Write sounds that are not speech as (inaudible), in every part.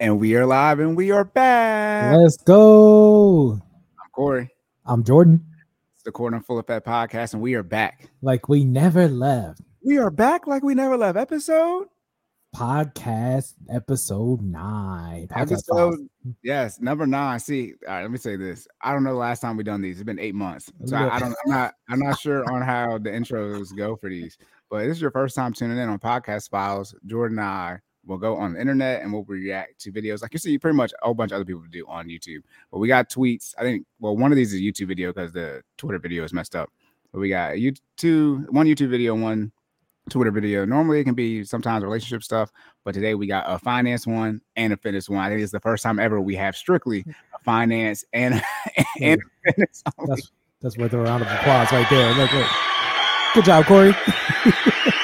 And we are live and we are back. Let's go. I'm Corey. I'm Jordan. It's the Corner Full of Fat podcast, and we are back. Like we never left. We are back like we never left. Episode Podcast episode nine. Podcast episode yes, number nine. See, all right, let me say this. I don't know the last time we done these. It's been eight months. So I, I don't I'm not I'm not sure on how the intros go for these. But this is your first time tuning in on podcast files. Jordan and I We'll go on the internet and we'll react to videos like you see pretty much a whole bunch of other people do on YouTube. But we got tweets. I think well, one of these is a YouTube video because the Twitter video is messed up. But we got YouTube, one YouTube video, one Twitter video. Normally it can be sometimes relationship stuff, but today we got a finance one and a fitness one. I think it's the first time ever we have strictly hmm. a finance and (laughs) and fitness. That's that's worth a round of applause right there. Look, look. Good job, Corey. (laughs)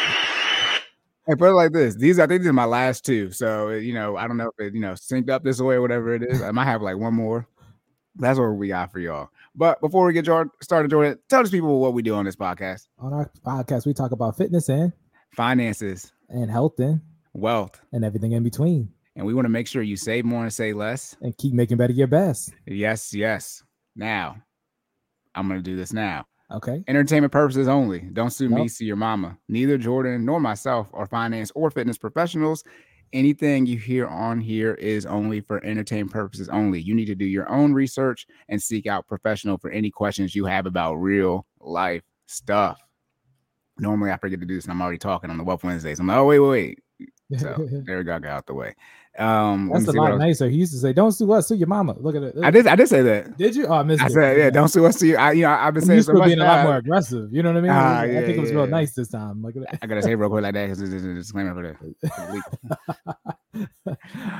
Hey, put it like this. These I think these are my last two. So you know, I don't know if it you know synced up this way or whatever it is. I might have like one more. That's what we got for y'all. But before we get started, Jordan, tell these people what we do on this podcast. On our podcast, we talk about fitness and finances and health and wealth and everything in between. And we want to make sure you save more and say less and keep making better your best. Yes, yes. Now, I'm gonna do this now. Okay. Entertainment purposes only. Don't sue nope. me, sue your mama. Neither Jordan nor myself are finance or fitness professionals. Anything you hear on here is only for entertainment purposes only. You need to do your own research and seek out professional for any questions you have about real life stuff. Normally, I forget to do this, and I'm already talking on the Wealth Wednesdays. I'm like, oh wait, wait, wait. So (laughs) there we go, got out the way. Um, That's a lot nicer. He used to say, "Don't sue us, sue your mama." Look at it. I did. I did say that. Did you? Oh, I missed I it. said, "Yeah, don't sue us, sue you." I, you know, I've been saying so much being a lot more aggressive. You know what I mean? Uh, I yeah, think it was yeah. real nice this time. Look at I gotta say real quick like that because there's a disclaimer for that.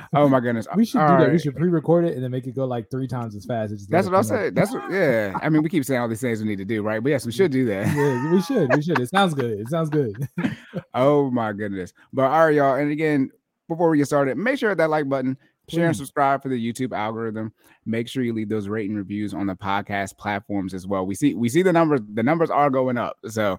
(laughs) oh my goodness! We should all do right. that. We should pre-record it and then make it go like three times as fast. That's what I said. That's what. Yeah. I mean, we keep saying all these things we need to do, right? But yes, we should do that. yeah, we should. We should. It sounds good. It sounds good. (laughs) oh my goodness! But all right, y'all. And again, before we get started, make sure that like button, share and subscribe for the YouTube algorithm. Make sure you leave those rating reviews on the podcast platforms as well. We see we see the numbers, the numbers are going up. So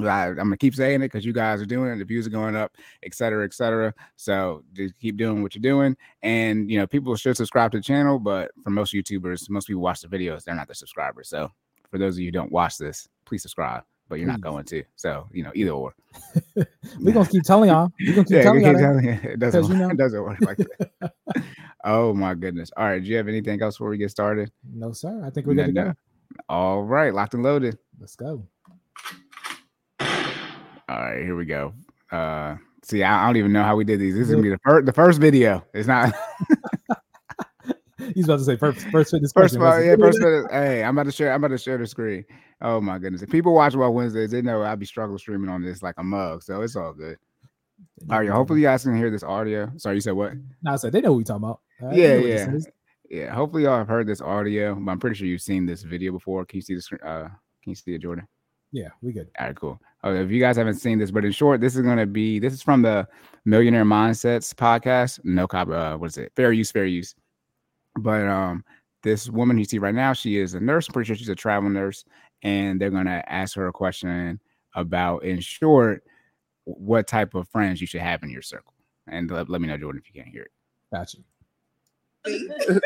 I, am gonna keep saying it because you guys are doing it, the views are going up, et cetera, et cetera. So just keep doing what you're doing. And you know, people should subscribe to the channel, but for most YouTubers, most people watch the videos, they're not the subscribers. So for those of you who don't watch this, please subscribe but you're not going to. So you know, either or. (laughs) We're gonna keep telling y'all. We're gonna (laughs) keep yeah, telling y'all. Telling you. (laughs) It doesn't. You know. It doesn't work like that. oh my goodness! All right, do you have anything else before we get started? No, sir. I think we're good to go. All right, locked and loaded. Let's go. All right, here we go. Uh, see, I, I don't even know how we did these. This is gonna be the first, the first video. It's not. He's about to say first first fitness. First, yeah, first fitness. Hey, I'm about to share. I'm about to share the screen. Oh my goodness! If people watch about Wednesdays, they know I'll be struggling streaming on this like a mug, so it's all good. All right, hopefully you guys can hear this audio. Sorry, you said what? No, I said they know what we talking about. yeah, yeah, yeah. Hopefully y'all have heard this audio, but I'm pretty sure you've seen this video before. Can you see the screen? Uh, can you see it, Jordan? Yeah, we good. All right, cool. Okay, if you guys haven't seen this, but in short, this is going to be this is from the Millionaire Mindsets podcast. No cop. Uh, what is it? Fair use, fair use. But um, this woman you see right now, she is a nurse. I'm pretty sure she's a travel nurse, and they're gonna ask her a question about, in short, what type of friends you should have in your circle. And let, let me know, Jordan, if you can't hear it. Gotcha. (laughs)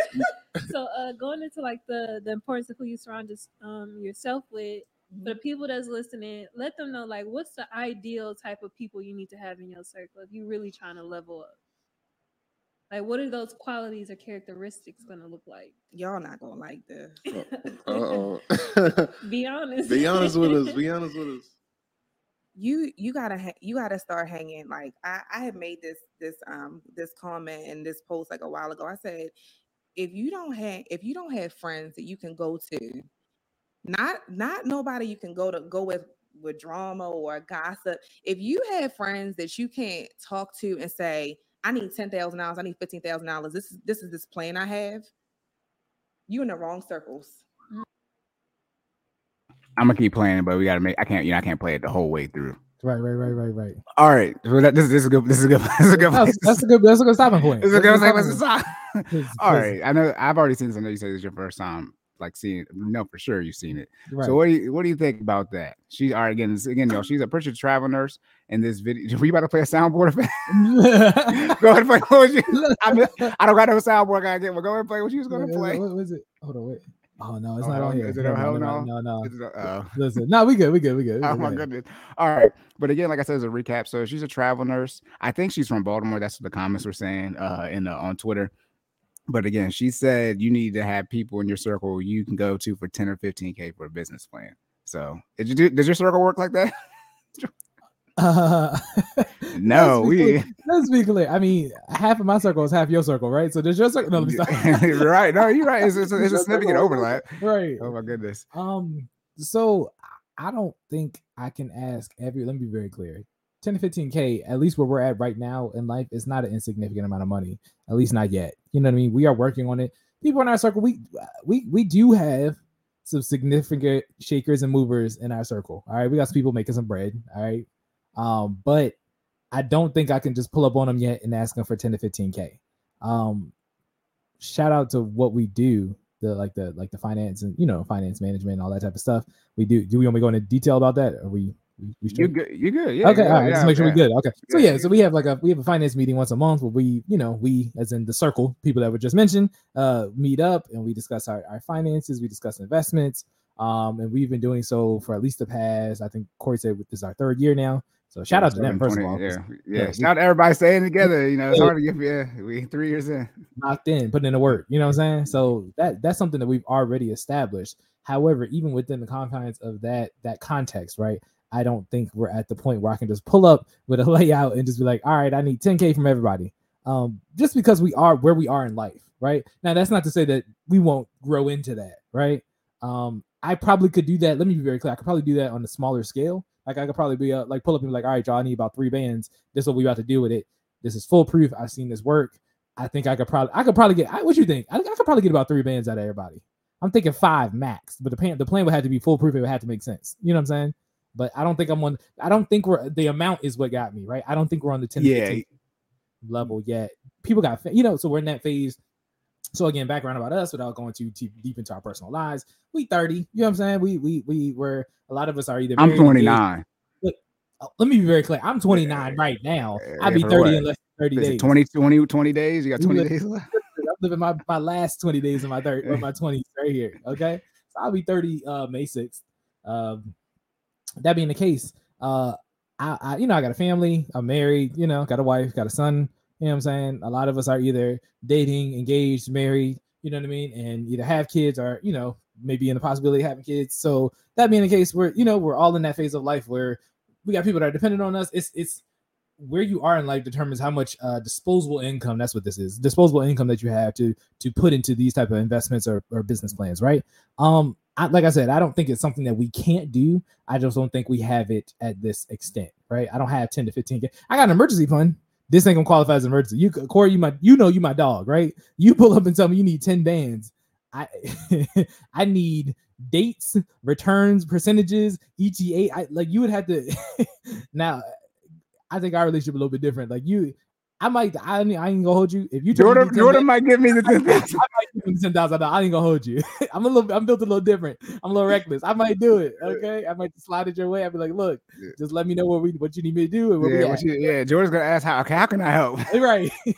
so uh going into like the the importance of who you surround um yourself with but the people that's listening let them know like what's the ideal type of people you need to have in your circle if you're really trying to level up like, what are those qualities or characteristics going to look like? Y'all not going to like this. oh. (laughs) (laughs) Be honest. Be honest with us. Be honest with us. You you gotta ha- you gotta start hanging. Like I I have made this this um this comment and this post like a while ago. I said if you don't have if you don't have friends that you can go to, not not nobody you can go to go with with drama or gossip. If you have friends that you can't talk to and say I need ten thousand dollars. I need fifteen thousand dollars. This is this is this plan I have. You in the wrong circles. I'm gonna keep playing, but we gotta make. I can't. You know, I can't play it the whole way through. Right, right, right, right, right. All right. Well, that, this, this is good. This is good. This is a good. (laughs) That's, that's, a good. That's a good stopping point. This is a good place to stop. (laughs) All right. I know. I've already seen this. I know you said it's your first time, like seeing. It. No, for sure you've seen it. Right. So what do you what do you think about that? She all right again. Again, y'all. She's a pretty travel nurse, in this video. (laughs) Were you about to play a soundboard effect? (laughs) go ahead and play what you. I, mean, I don't got no soundboard. I gotta get. Well, go ahead and play what you was gonna What- play. What was it? Hold on, wait. Oh no, it's Oh, not on here. is it on hell no? No, no. It- oh. (laughs) Listen, no, we good, we good, we good. we Oh good, my goodness. All right. But again, like I said, as a recap, so she's a travel nurse. I think she's from Baltimore. That's what the comments were saying uh in the, on Twitter. But again, she said you need to have people in your circle you can go to for 10 or 15k for a business plan. So did you do does your circle work like that? Uh, (laughs) No, let's we clear- let's be clear. I mean, half of my circle is half your circle, right? So there's your circle. No, let me stop. Right. No, you're right. It's, it's, a, (laughs) it's a significant overlap. right. Oh my goodness. Um, so I I don't think I can ask every. Let me be very clear. 10 to 15k, at least where we're at right now in life, is not an insignificant amount of money. At least not yet. You know what I mean? We are working on it. People in our circle, we we we do have some significant shakers and movers in our circle. All right, we got some people making some bread. All right, um, but I don't think I can just pull up on them yet and ask them for 10 to 15k. Um, shout out to what we do the like the like the finance and you know finance management and all that type of stuff we do do we want to go into detail about that or we we, we You good? You good? Yeah. okay yeah, all right just make sure yeah. we're good okay so Yeah. yeah so we have like a we have a finance meeting once a month where we you know we as in the circle people that were just mentioned uh meet up and we discuss our, our finances we discuss investments um and we've been doing so for at least the past i think corey said this is our third year now so shout Yeah, out to them first of all Yeah, yeah. yeah, Shout out to everybody staying together. You know, it's hard to get. Yeah, we three years in. locked in, putting in the work. You know what I'm saying? So that that's something that we've already established. However, even within the confines of that that context, right? I don't think we're at the point where I can just pull up with a (laughs) layout and just be like, all right, I need 10k from everybody. Um, just because we are where we are in life, right? Now that's not to say that we won't grow into that, right? Um, I probably could do that. Let me be very clear. I could probably do that on a smaller scale. Like I could probably be uh, like pull up and be like, all right, y'all, I need about three bands. This is what we about to do with it. This is foolproof. I've seen this work. I think I could probably I could probably get I, what you think? I, I could probably get about three bands out of everybody. I'm thinking five max, but the plan the plan would have to be foolproof. It would have to make sense. You know what I'm saying? But I don't think I'm on. I don't think we're the amount is what got me right. I don't think we're on the 10 to Yeah. 15 level yet. People got you know, so we're in that phase. So again, background about us without going too, deep into our personal lives. We 30. You know what I'm saying? We we we were a lot of us are either I'm married, engaged- 29. Uh, Let me be very clear. I'm 29 right now. I'll be 30 what? in less than 30 Is it days. 20, 20, 20 days? You got 20 days left. (laughs) I'm living my, my last 20 days of my 30 of my 20s right here. Okay. So I'll be 30 uh May 6th. Um that being the case, uh I, I you know I got a family, I'm married, you know, got a wife, got a son, you know what I'm saying? A lot of us are either dating, engaged, married, you know what I mean, and either have kids or you know, maybe in the possibility of having kids. So that being the case, we're you know, we're all in that phase of life where we got people that are dependent on us. It's it's where you are in life determines how much uh, disposable income. That's what this is. Disposable income that you have to to put into these type of investments or, or business plans, right? Um, I, like I said, I don't think it's something that we can't do. I just don't think we have it at this extent, right? I don't have ten to fifteen. I got an emergency fund. This ain't gonna qualify as an emergency. You, Corey, you my, you know, you my dog, right? You pull up and tell me you need ten bands. I, (laughs) I need dates, returns, percentages, ETA. I like you would have to. (laughs) now, I think our relationship a little bit different. Like you, I might, I, ain't- I ain't gonna hold you. If you Jordan, Jordan might give me the I 10 might give ten thousand. I ain't gonna hold you. (laughs) I'm a little. I'm built a little different. I'm a little reckless. I might do it. Okay. I might slide it your way. I'd be like, look, Yeah. just let me know what we what you need me to do and Yeah, you- yeah, Jordan's gonna ask how okay, how can I help? (laughs) Right. (laughs)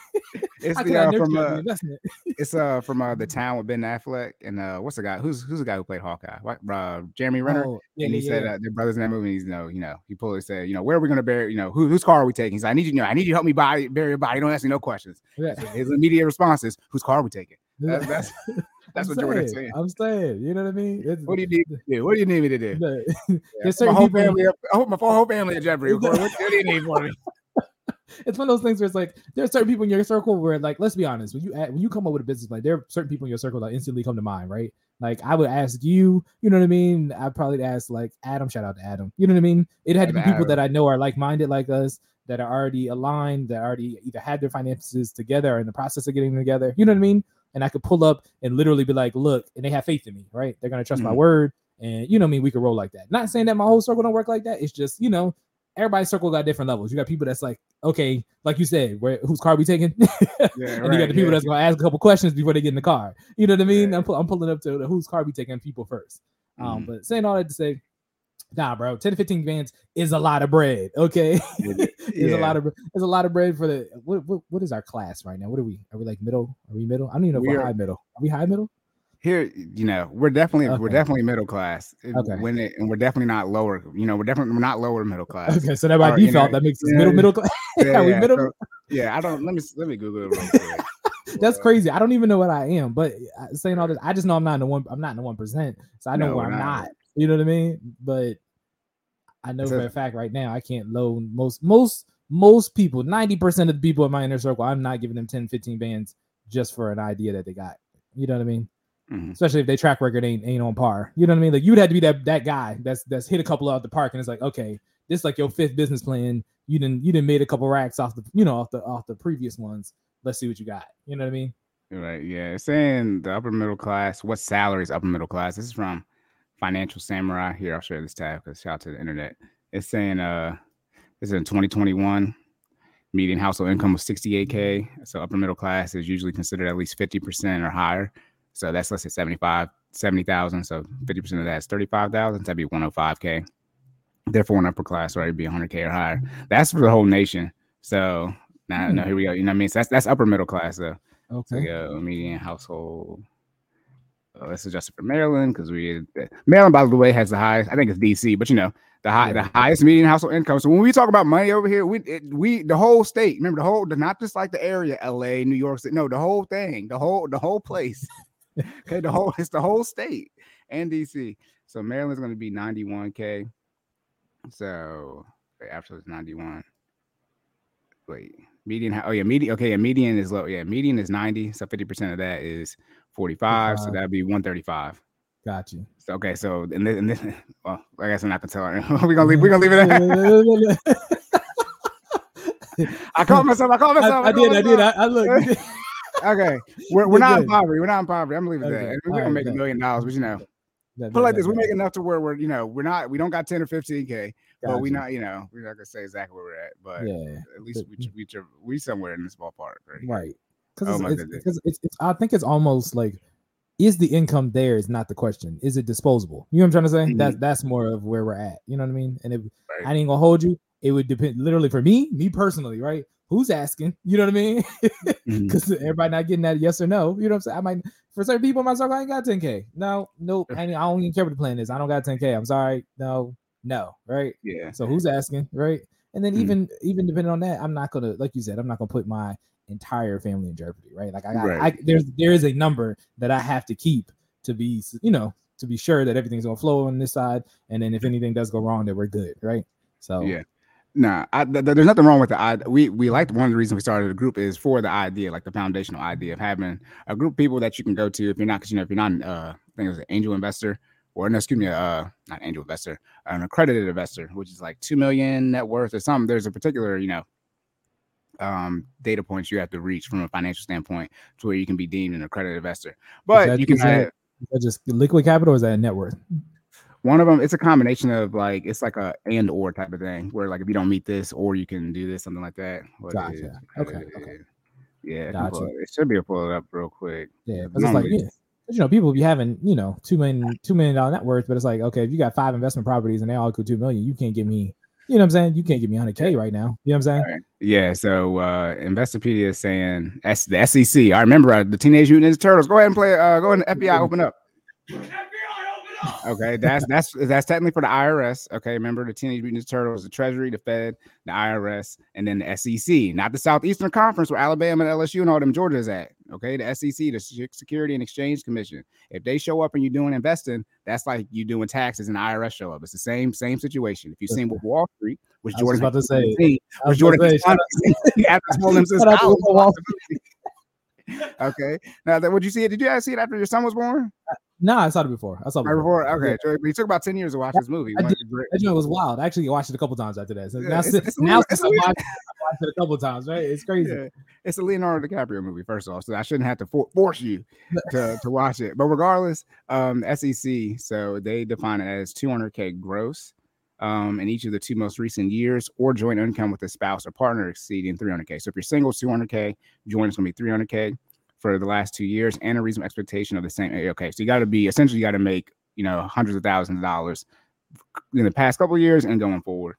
It's the I uh, from the uh, it's uh from uh the town with Ben Affleck and uh what's the guy who's who's the guy who played Hawkeye? What uh Jeremy Renner? Oh, yeah, and he yeah, said uh, their brothers in that movie. He's you know, you know, he pulled said, you know, where are we gonna bury? You know, who, whose car are we taking? He's like, I need you, you know, I need you to help me buy bury a body. Don't ask me no questions. Yeah. His immediate response is, whose car are we taking? That- that's that's (laughs) I'm (laughs) what Jordan's saying, saying. I'm saying. You know what I mean? It's- What do you need to do? What do you need me to do? (laughs) the- Yeah, There's my whole people- family. I hope my whole family in jeopardy. What, do you need for me? it's one of those things where it's like there are certain people in your circle where like let's be honest when you add, when you come up with a business plan there are certain people in your circle that instantly come to mind right like I would ask you you know what I mean I'd probably ask like Adam shout out to Adam you know what I mean it had to be people that I know are like minded like us that are already aligned that already either had their finances together or in the process of getting them together you know what I mean and I could pull up and literally be like look and they have faith in me right they're gonna trust my Mhm. word and you know what I mean we could roll like that not saying that my whole circle don't work like that it's just you know everybody's circle got different levels. You got people that's like, okay, like you said, where whose car we taking? (laughs) Yeah, and you got the people yeah. that's gonna ask a couple questions before they get in the car. You know what I mean? Yeah. I'm, pu- I'm pulling up to the whose car we taking people first. Um, Mhm. but saying all that to say, Nah, bro, 10 to 15 bands is a lot of bread. Okay. it's Yeah. a lot of it's a lot of bread for the what, what what is our class right now? What are we? Are we like middle? Are we middle? I don't even know if We we're high middle. Are we high middle? Here, you know, we're definitely we're definitely middle class. Okay. When it, and we're definitely not lower. You know, we're definitely we're not lower middle class. Okay, so that by Or, you default know, that makes us middle middle class. (laughs) Yeah, yeah, middle? so- yeah, I don't. Let me let me Google it real (laughs) quick. That's crazy. I don't even know what I am, but uh, saying all this, I just know I'm not in the one. I'm not in the one percent, so I know No, where I'm not. not. You know what I mean? But I know for a- fact right now I can't load most most most people. Ninety percent of the people in my inner circle, I'm not giving them 10, 15 bands just for an idea that they got. You know what I mean? Mhm. Especially if their track record ain't ain't on par. You know what I mean? Like you'd have to be that that guy that's that's hit a couple out the park, and it's like, okay, this is like your fifth business plan. You didn't you didn't made a couple racks off the you know off the off the previous ones. Let's see what you got. You know what I mean? Right. Yeah. It's saying the upper middle class. What salaries upper middle class? This is from Financial Samurai. Here, I'll share this tab because shout out to the internet. It's saying uh this is in 2021. Median household income was 68k. So upper middle class is usually considered at least 50% or higher. So that's let's say 75, 70,000. So 50% of that is 35,000. That'd be 105k. Therefore, an upper class, right, would be 100k or higher. That's for the whole nation. So now, Hmm. now here we go. You know what I mean? So that's that's upper middle class though. So Okay. yeah, median household. Oh, Let's adjust it for Maryland because we eh, Maryland, by the way, has the highest. I think it's DC, but you know the high, the highest median household income. So when we talk about money over here, we it, we the whole state. Remember the whole, not just like the area, L.A., New York. City, No, the whole thing, the whole the whole place. (laughs) okay, the whole it's the whole state and DC. So Maryland's going to be ninety one k. So wait, after it's ninety one. Wait, median. Oh yeah, median. Okay, yeah, median is low. Yeah, median is ninety. So fifty percent of that is forty five. So that'd be one thirty five. Got you. So okay, so and this, and this (laughs) well, I guess I'm not gonna tell her. (laughs) we're gonna leave. We're gonna leave it at. (laughs) I caught myself. I caught I, myself. I did. caught I did. I. I look. Okay, we're, we're not in poverty. We're not in poverty. I'm gonna leave it Okay, that. We're gonna make a million dollars, but you know, That- put like that- this: we make enough to where we're, you know, we're not, we don't got 10 or 15 k, but we not, you know, we're not gonna say exactly where we're at, but Yeah. at least we we we, we somewhere in this ballpark, right? Right. Because Oh my it's, it's, it's, I think it's almost like, is the income there? Is not the question. Is it disposable? You know what I'm trying to say? Mhm. That's that's more of where we're at. You know what I mean? And if Right. I ain't gonna hold you, it would depend. Literally for me, me personally, right? Who's asking? You know what I mean? (laughs) Because everybody not getting that yes or no. You know what I'm saying? I might for certain people in my circle, I ain't got 10k. No, nope. I, I don't even care what the plan is. I don't got 10k. I'm sorry. No, no. Right. Yeah, So who's asking, right? And then Mhm. even even depending on that, I'm not gonna like you said, I'm not gonna put my entire family in jeopardy, right? Like I got, Right. I, there's there is a number that I have to keep to be, you know, to be sure that everything's gonna flow on this side, and then if anything does go wrong, that we're good, right? So yeah. Nah, I, th- th- there's nothing wrong with the idea. We we like one of the reasons we started the group is for the idea, like the foundational idea of having a group of people that you can go to if you're not, because you know if you're not, an, uh, I think it was an angel investor or no, excuse me, uh, not angel investor, an accredited investor, which is like two million net worth or something. There's a particular, you know, um, data points you have to reach from a financial standpoint to where you can be deemed an accredited investor. But that- you can is that- have is that just liquid capital or is that net worth? one of them. It's a combination of like it's like a and or type of thing where like if you don't meet this or you can do this, something like that. Gotcha. is, Okay, okay. Yeah, Gotcha. it. should be a pull it up real quick. Yeah, because it's like yeah. You know, people be having, you know, two million, two million dollar net worth, but it's like, okay, if you got five investment properties and they all equal two million, you can't give me, you know what I'm saying? You can't give me 100K right now. You know what I'm saying? Yeah, so uh Investopedia is saying S the SEC. I remember uh, the Teenage Mutant Ninja Turtles. Go ahead and play. Uh, go ahead and FBI open up. Okay, that's that's that's technically for the IRS. Okay, remember the Teenage Mutant Ninja Turtles, the Treasury, the Fed, the IRS, and then the SEC, not the Southeastern Conference where Alabama and LSU and all them Georgia's at. Okay, the SEC, the Security and Exchange Commission. If they show up and you're doing investing, that's like you doing taxes and IRS show up. It's the same same situation. If you've seen with Wall Street, which Jordan about to say, was was Jordan to say, shout he after told him since shout out to college. Wall (laughs) okay. Now that would you see it? Did you guys see it after your son was born? No, I saw it before. I saw it before. before. Okay. so It took about 10 years to watch this movie. I did. That was wild. I actually watched it a couple times after that. So Yeah, now, it's- it's now little- since it's a I watched, I watched it a couple times, right? It's crazy. Yeah. It's a Leonardo DiCaprio movie, first off. So I shouldn't have to for- force you to, (laughs) to watch it. But regardless, um, SEC, so they define it as 200K gross um, in each of the two most recent years or joint income with a spouse or partner exceeding 300K. So if you're single, 200K, joint is going to be 300K for the last two years and a reasonable expectation of the same. Eh, okay. So you got to be essentially, you got to make, you know, hundreds of thousands of dollars in the past couple years and going forward.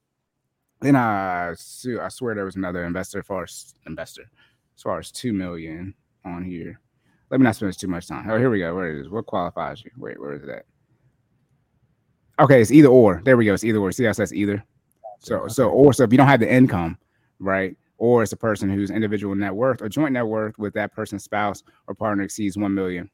Then I, I swear there was another investor, as far as investor, as far as two million on here. Let me not spend too much time. Oh, here we go. Where it is? What qualifies you? Wait, where is that? Okay, it's either or. There we go. It's either or. See how it says either. So so or so if you don't have the income, right? Or it's a person whose individual net worth or joint net worth with that person's spouse or partner exceeds one million,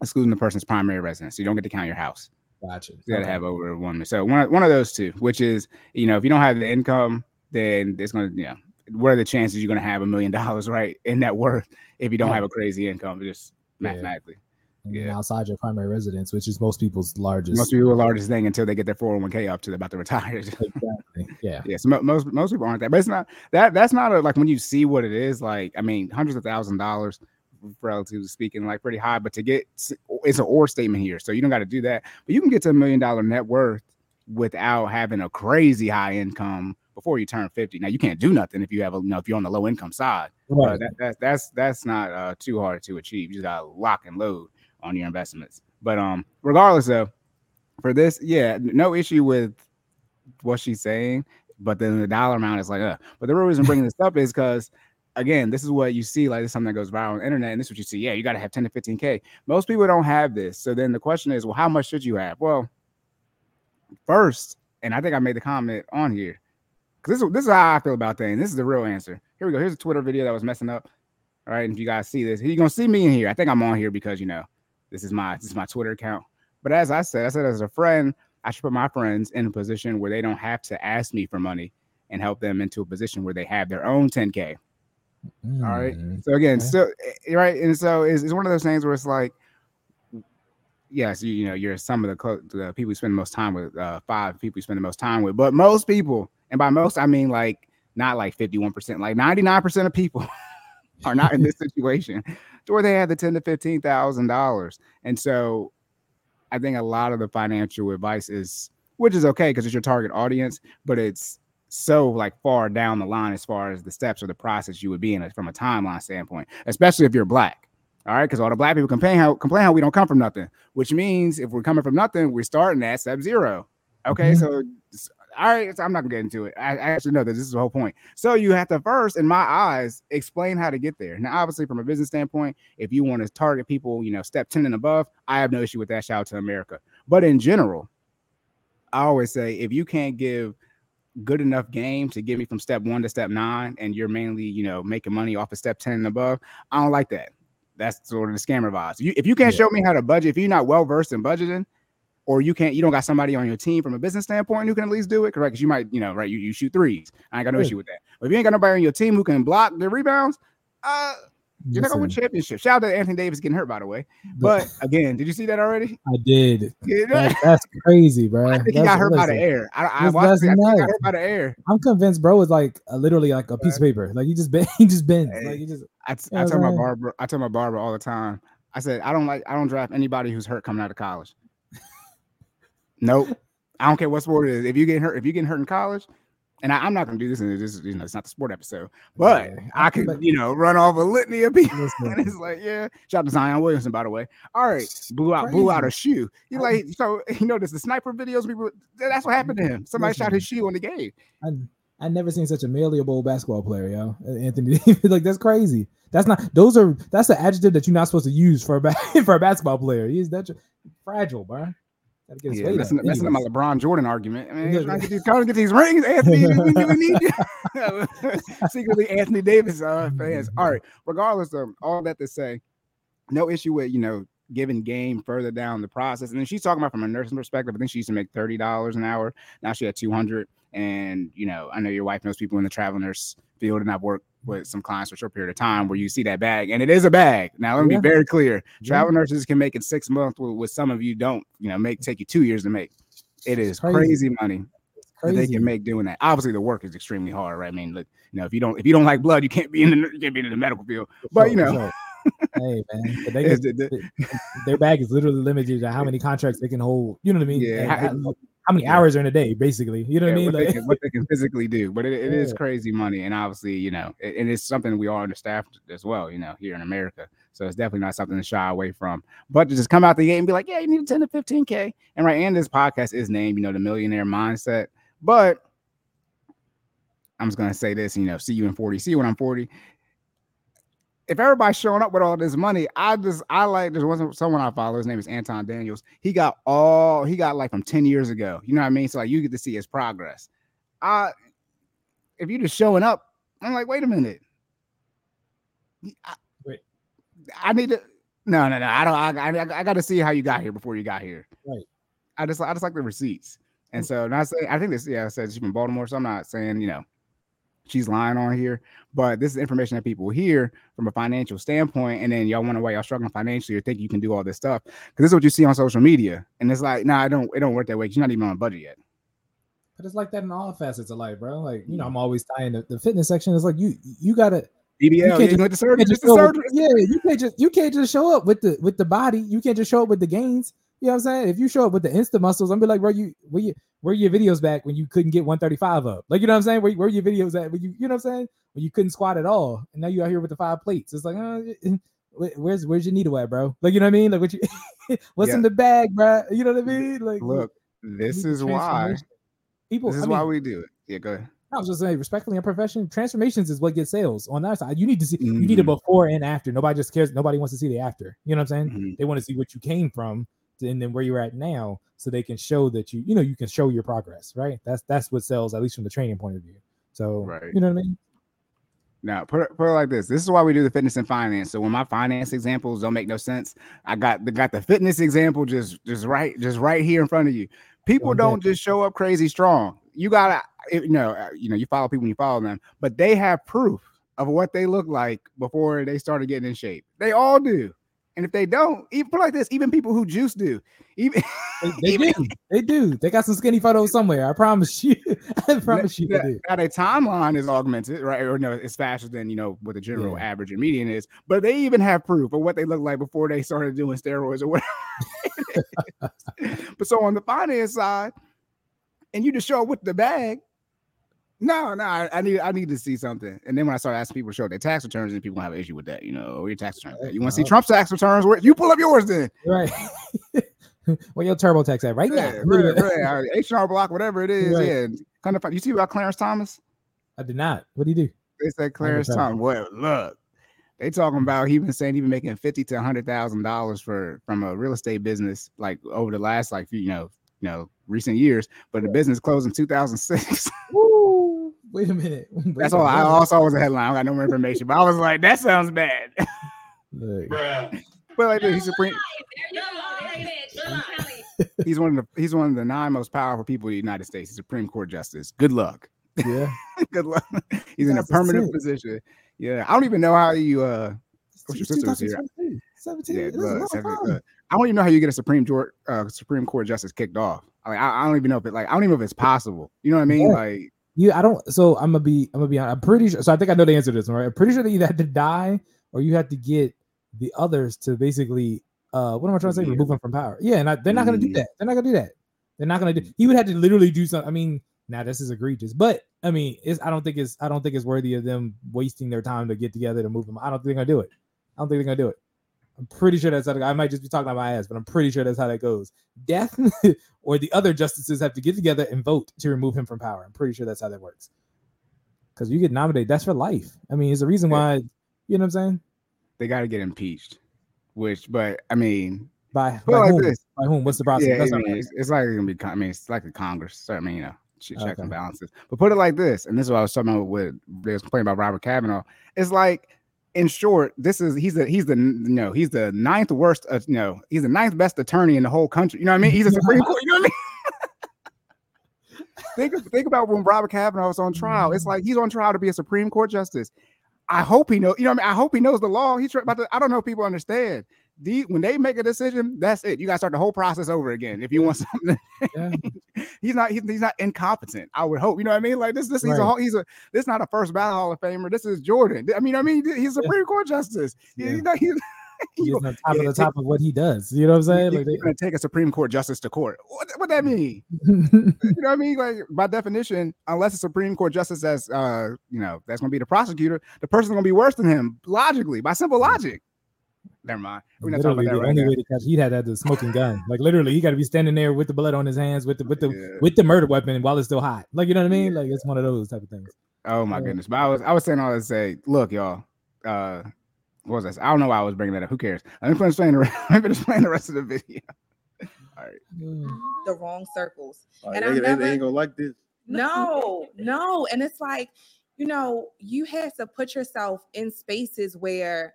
excluding the person's primary residence. So you don't get to count your house. Gotcha. You gotta have over million. So one of, one of those two, which is you know if you don't have the income, then it's gonna you know what are the chances you're gonna have a million dollars (laughs) right in net worth if you don't have a crazy income just mathematically. Then Yeah. outside your primary residence, which is most people's largest. Most people largest thing until they get their 401k up to they're about to retire. (laughs) exactly. Yeah. Yes, mo- most most people aren't that, but it's not that that's not a like when you see what it is. Like I mean, hundreds of thousand dollars, relatively speaking, like pretty high. But to get it's an or statement here, so you don't got to do that. But you can get to a million dollar net worth without having a crazy high income before you turn fifty. Now you can't do nothing if you have a you know if you're on the low income side. Right. Uh, that, that that's that's not uh, too hard to achieve. You just got to lock and load on your investments. But um, regardless of for this, yeah, no issue with what she's saying. But then the dollar amount is like, uh. But the real reason bringing this up is because again, this is what you see. Like this is something that goes viral on the internet, and this is what you see. Yeah, you got to have 10 to 15k. Most people don't have this. So then the question is, well, how much should you have? Well, first, and I think I made the comment on here because this, is- this is how I feel about things. This is the real answer. Here we go. Here's a Twitter video that was messing up. All right, and if you guys see this, you're gonna see me in here. I think I'm on here because you know this is my this is my Twitter account. But as I said, I said as a friend, I should put my friends in a position where they don't have to ask me for money and help them into a position where they have their own 10k. All right. Mm, So again, Okay. so eh, right, and so it's, it's one of those things where it's like, yes, you, you know, you're some of the, clo- the people you spend the most time with, uh, five people you spend the most time with, but most people, and by most I mean like not like 51%, like 99% of people (laughs) are not in this (laughs) situation where they have the ten to fifteen thousand dollars. And so I think a lot of the financial advice is which is okay because it's your target audience, but it's so like far down the line as far as the steps or the process you would be in from a timeline standpoint, especially if you're black. All right, because all the black people complain how complain how we don't come from nothing, which means if we're coming from nothing, we're starting at step zero. Okay, Mhm. so all right, so I'm not gonna get into it. I, I actually know that this is the whole point. So you have to first, in my eyes, explain how to get there. Now, obviously, from a business standpoint, if you want to target people, you know, step 10 and above, I have no issue with that. Shout out to America. But in general, I always say if you can't give good enough game to get me from step one to step nine, and you're mainly, you know, making money off of step 10 and above, I don't like that. That's sort of the scammer vibes. You, if you can't Yeah. show me how to budget, if you're not well versed in budgeting, or you can't, you don't got somebody on your team from a business standpoint who can at least do it, correct? Because you might, you know, right? You, you shoot threes. I ain't got no Yeah. issue with that. But if you ain't got nobody on your team who can block the rebounds, uh, you're not gonna win championship. Shout out to Anthony Davis getting hurt, by the way. But again, did you see that already? I did. Yeah, That, that's crazy, bro. (laughs) I think he got hurt by the air. I, I Just watched it. I he got hurt by the air. I'm convinced, bro, is like literally like a piece of paper. Like he just bend, (laughs) he just bends. Hey. Like he just I, t- I tell my barber, I tell my barber all the time. I said I don't like, I don't draft anybody who's hurt coming out of college. Nope. I don't care what sport it is. If you get hurt, if you get hurt in college, and I, am not gonna do this, and this is, you know, it's not the sport episode, but Yeah. I like- you know, run off a litany of people. (laughs) listen, And it's like, yeah, shout out to Zion Williamson, by the way. All right, blew out, blew out a shoe. You like, so (laughs) you know, there's the sniper videos. People, that's what happened to him. Somebody shot his shoe in the game. I I never seen such a malleable basketball player, yo. Anthony (laughs) like that's crazy. That's not those are that's the adjective that you're not supposed to use for a for a basketball player. He's that fragile, bro. Gotta get his Yeah, weight messing, up. my LeBron Jordan argument. I mean, Yeah, trying to get these, trying to get these rings, Anthony. we need you. (laughs) Secretly, Anthony Davis uh, fans. All right. Regardless of all that to say, no issue with you know giving game further down the process. And then she's talking about from a nursing perspective. I think she used to make thirty dollars an hour. Now she had two hundred. And you know, I know your wife knows people in the travel nurse field, and I've worked with some clients for a short period of time where you see that bag, and it is a bag. Now, let me Yeah. be very clear: Yeah. travel nurses can make it six months, with, some of you don't. You know, make take you two years to make. It is Crazy. crazy, money It's that they can make doing that. Obviously, the work is extremely hard, right? I mean, look, you know, if you don't if you don't like blood, you can't be in the you can't be in the medical field. But you know, sure. hey man, they (laughs) it's get, the- the- their bag is literally limited to how many contracts they can hold. You know what I mean? Yeah, how- how- many Yeah. hours are in a day, basically. You know what I mean? what, they can, what they can physically do. But it, it is Yeah. crazy money, and obviously, you know, it, and it's something we are understaffed as well. You know, here in America, so it's definitely not something to shy away from. But to just come out the gate and be like, yeah, you need a ten to fifteen k, and right, and this podcast is named, you know, the Millionaire Mindset. But I'm just gonna say this, you know, see you in forty, see you when I'm forty. If everybody's showing up with all this money, I just I like there's one someone I follow. His name is Anton Daniels. He got all he got like from ten years ago. You know what I mean? So like you get to see his progress. I if you're just showing up, I'm like, wait a minute. I, Wait. I need to. No, no, no. I don't. I, I, I got to see how you got here before you got here. Right. I just, I just like the receipts. And so, not saying. I think this. Yeah, I said she's from Baltimore, so I'm not saying you know she's lying on here, but this is information that people hear from a financial standpoint, and then y'all wonder why y'all struggling financially or think you can do all this stuff because this is what you see on social media, and it's like, nah, I don't. It don't work that way. 'cause you're not even on a budget yet. but it's like that in all facets of life, bro. Like, Mm. you know, I'm always tying the, the fitness section. It's like you you gotta BBL, you can't you just- know the you surgery, can't just the surgery. yeah, you can't just you can't just show up with the with the body. You can't just show up with the gains. You know what I'm saying? If you show up with the insta muscles, I'm be like, bro, you where you where your videos back when you couldn't get 135 up? Like, you know what I'm saying? Where, where your videos at when you you know what I'm saying? When you couldn't squat at all, and now you out here with the five plates. It's like, uh, where's where's your needle at, bro? Like, you know what I mean? Like, what you (laughs) what's Yeah. in the bag, bro? You know what I mean? Like, Look, this is why. People, This is I why we do it. Yeah, go ahead. I was just saying, respectfully, in profession, transformations is what gets sales on that side. You need to see, you need a Mhm. before and after. Nobody just cares. Nobody wants to see the after. You know what I'm saying? Mhm. They want to see what you came from and then where you're at now, so they can show that you, you know, you can show your progress, right? That's that's what sells, at least from the training point of view. So, Right. you know what I mean? Now, put it, put it like this. This is why we do the fitness and finance. So when my finance examples don't make no sense, I got the got the fitness example just just right just right here in front of you. People On don't just show up crazy strong. You gotta, you know, uh, you know, you follow people, and you follow them, but they have proof of what they look like before they started getting in shape. They all do. And if they don't, even put like this, even people who juice do. Even They, (laughs) they Even- do. They do. They got some skinny photos somewhere. I promise you. (laughs) I promise you now, now their timeline is augmented, right? Or no, it's faster than you know what the general Yeah. average and median is. But they even have proof of what they look like before they started doing steroids or whatever. (laughs) but so on the finance side, and you just show up with the bag. No, no, I, I need I need to see something. And then when I start asking people to show their tax returns, and people have an issue with that, you know, where your tax returns. You want to see Uh-huh. Trump's tax returns? Where you pull up yours then? Right. (laughs) Where your TurboTax at right Yeah, now? right, right. (laughs) H and R Block, whatever it is. Right. Yeah, kind of. You see about Clarence Thomas? I did not. What do you do? They said Clarence. Thomas. Well, look, they talking about he been saying he been making fifty to hundred thousand dollars for from a real estate business like over the last like few, you know you know recent years, but the business closed in two thousand six. Woo. Wait a minute. (laughs) Wait That's a all. I minute. also was a headline. I got no more information, but I was like, that sounds bad. (laughs) Look, but like he's supreme. (laughs) He's one of the he's one of the nine most powerful people in the United States. He's Supreme Court justice. Good luck. yeah. Good luck. He's in a permanent insane. position. Yeah, I don't even know how you uh Wish your It's sister was here. 2022, 17. Yeah, This is a look, long seven- time. look, I don't even know how you get a Supreme Court uh, Supreme Court justice kicked off. Like, I, I don't even know if it like I don't even know if it's possible. You know what I mean? Yeah. Like You, I don't. So I'm gonna be. I'm gonna be. honest. I'm pretty sure. So I think I know the answer to this one. Right? I'm pretty sure that you had to die, or you had to get the others to basically. Uh, what am I trying to say? Yeah. Remove them from power. Yeah, and I, they're not gonna do Mm. that. They're not gonna do that. They're not gonna do. He would have to literally do something. I mean, now this is egregious, but I mean, it's. I don't think it's. I don't think it's worthy of them wasting their time to get together to move them. I don't think they're gonna do it. I don't think they're gonna do it. I'm pretty sure that's how. That, I might just be talking out my ass, but I'm pretty sure that's how that goes. Death (laughs) or the other justices have to get together and vote to remove him from power. I'm pretty sure that's how that works. Because you get nominated, that's for life. I mean, it's the reason why. You know what I'm saying? they got to get impeached. Which, but I mean, By, by like whom? this. By whom? What's the process? yeah, I mean, it's, it's like it's gonna be. I mean, it's like a Congress. So I mean, you know, che- checks and balances. But put it like this, and this is what I was talking about with they was complaining about Robert Kavanaugh. It's like, in short, this is he's the he's the you know he's the ninth worst. Uh, you know, he's the ninth best attorney in the whole country. You know what I mean? He's a Supreme Court. You know what I mean? (laughs) think think about when Robert Kavanaugh was on trial. It's like he's on trial to be a Supreme Court justice. I hope he knows. You know, what I mean, I hope he knows the law. He's about to. I don't know if people understand. The, when they make a decision, that's it. You got to start the whole process over again. If you want something, (laughs) Yeah. he's not. He's, he's not incompetent. I would hope. You know what I mean? Like this. This. He's a. Right. He's a. This is not a first ballot Hall of Famer. This is Jordan. I mean. I mean. He's a Yeah. Supreme Court justice. Yeah. You know. He's, He's (laughs) on top yeah, of the top of what he does. You know what I'm saying? Like they, gonna take a Supreme Court justice to court. What what that mean? (laughs) You know what I mean? Like by definition, unless a Supreme Court justice that's uh you know that's gonna be the prosecutor, the person's gonna be worse than him logically by simple logic. Never mind. We're not talking literally, about the that right only now. way to catch he'd had to have the smoking gun. Like literally, he got to be standing there with the blood on his hands, with the with the Yeah. with the murder weapon while it's still hot. Like you know what I mean? Like it's one of those type of things. Oh my Yeah. goodness! But I was I was saying all that to say, look, y'all. Uh, what was this? I don't know why I was bringing that up. Who cares? Let me finish playing the rest. (laughs) Let me finish playing the rest of the video. (laughs) Mm. the wrong circles. Like, And they, I they- they never- ain't gonna like this. No, no. And it's like, you know, you have to put yourself in spaces where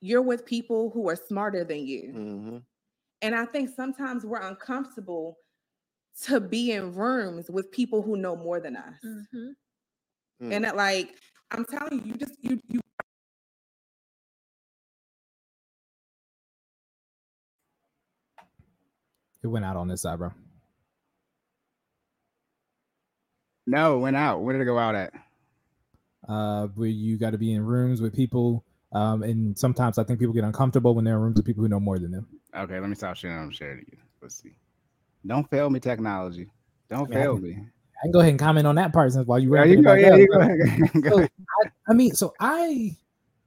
you're with people who are smarter than you. Mhm. And I think sometimes we're uncomfortable to be in rooms with people who know more than us. Mhm. Mm. And it like, I'm telling you, you just you you It went out on this side, bro. No, it went out. Where did it go out at? Uh, where you got to be in rooms with people. Um, and sometimes I think people get uncomfortable when they're in rooms with people who know more than them. Okay, let me stop sharing. I'm sharing it. Let's see. Don't fail me, technology. Don't Yeah, I fail can- me. I can go ahead and comment on that part since while you Yeah, were you go. Yeah, you go. Ahead. (laughs) Go so ahead. I, I mean, so I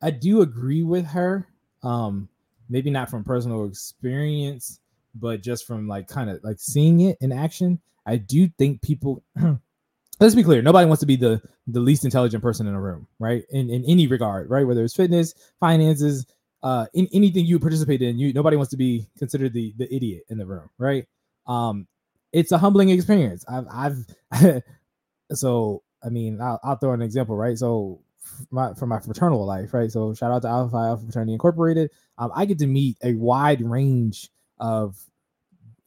I do agree with her. Um, maybe not from personal experience, but just from like kind of like seeing it in action. I do think people (clears throat) let's be clear, nobody wants to be the the least intelligent person in a room, right? In in any regard, right? Whether it's fitness, finances, uh in anything you participate in, you nobody wants to be considered the the idiot in the room, right? Um it's a humbling experience. I've I've (laughs) so I mean, I'll, I'll throw an example, right? So, my for my fraternal life, right? So, shout out to Alpha Phi Alpha Fraternity Incorporated. Um, I get to meet a wide range of,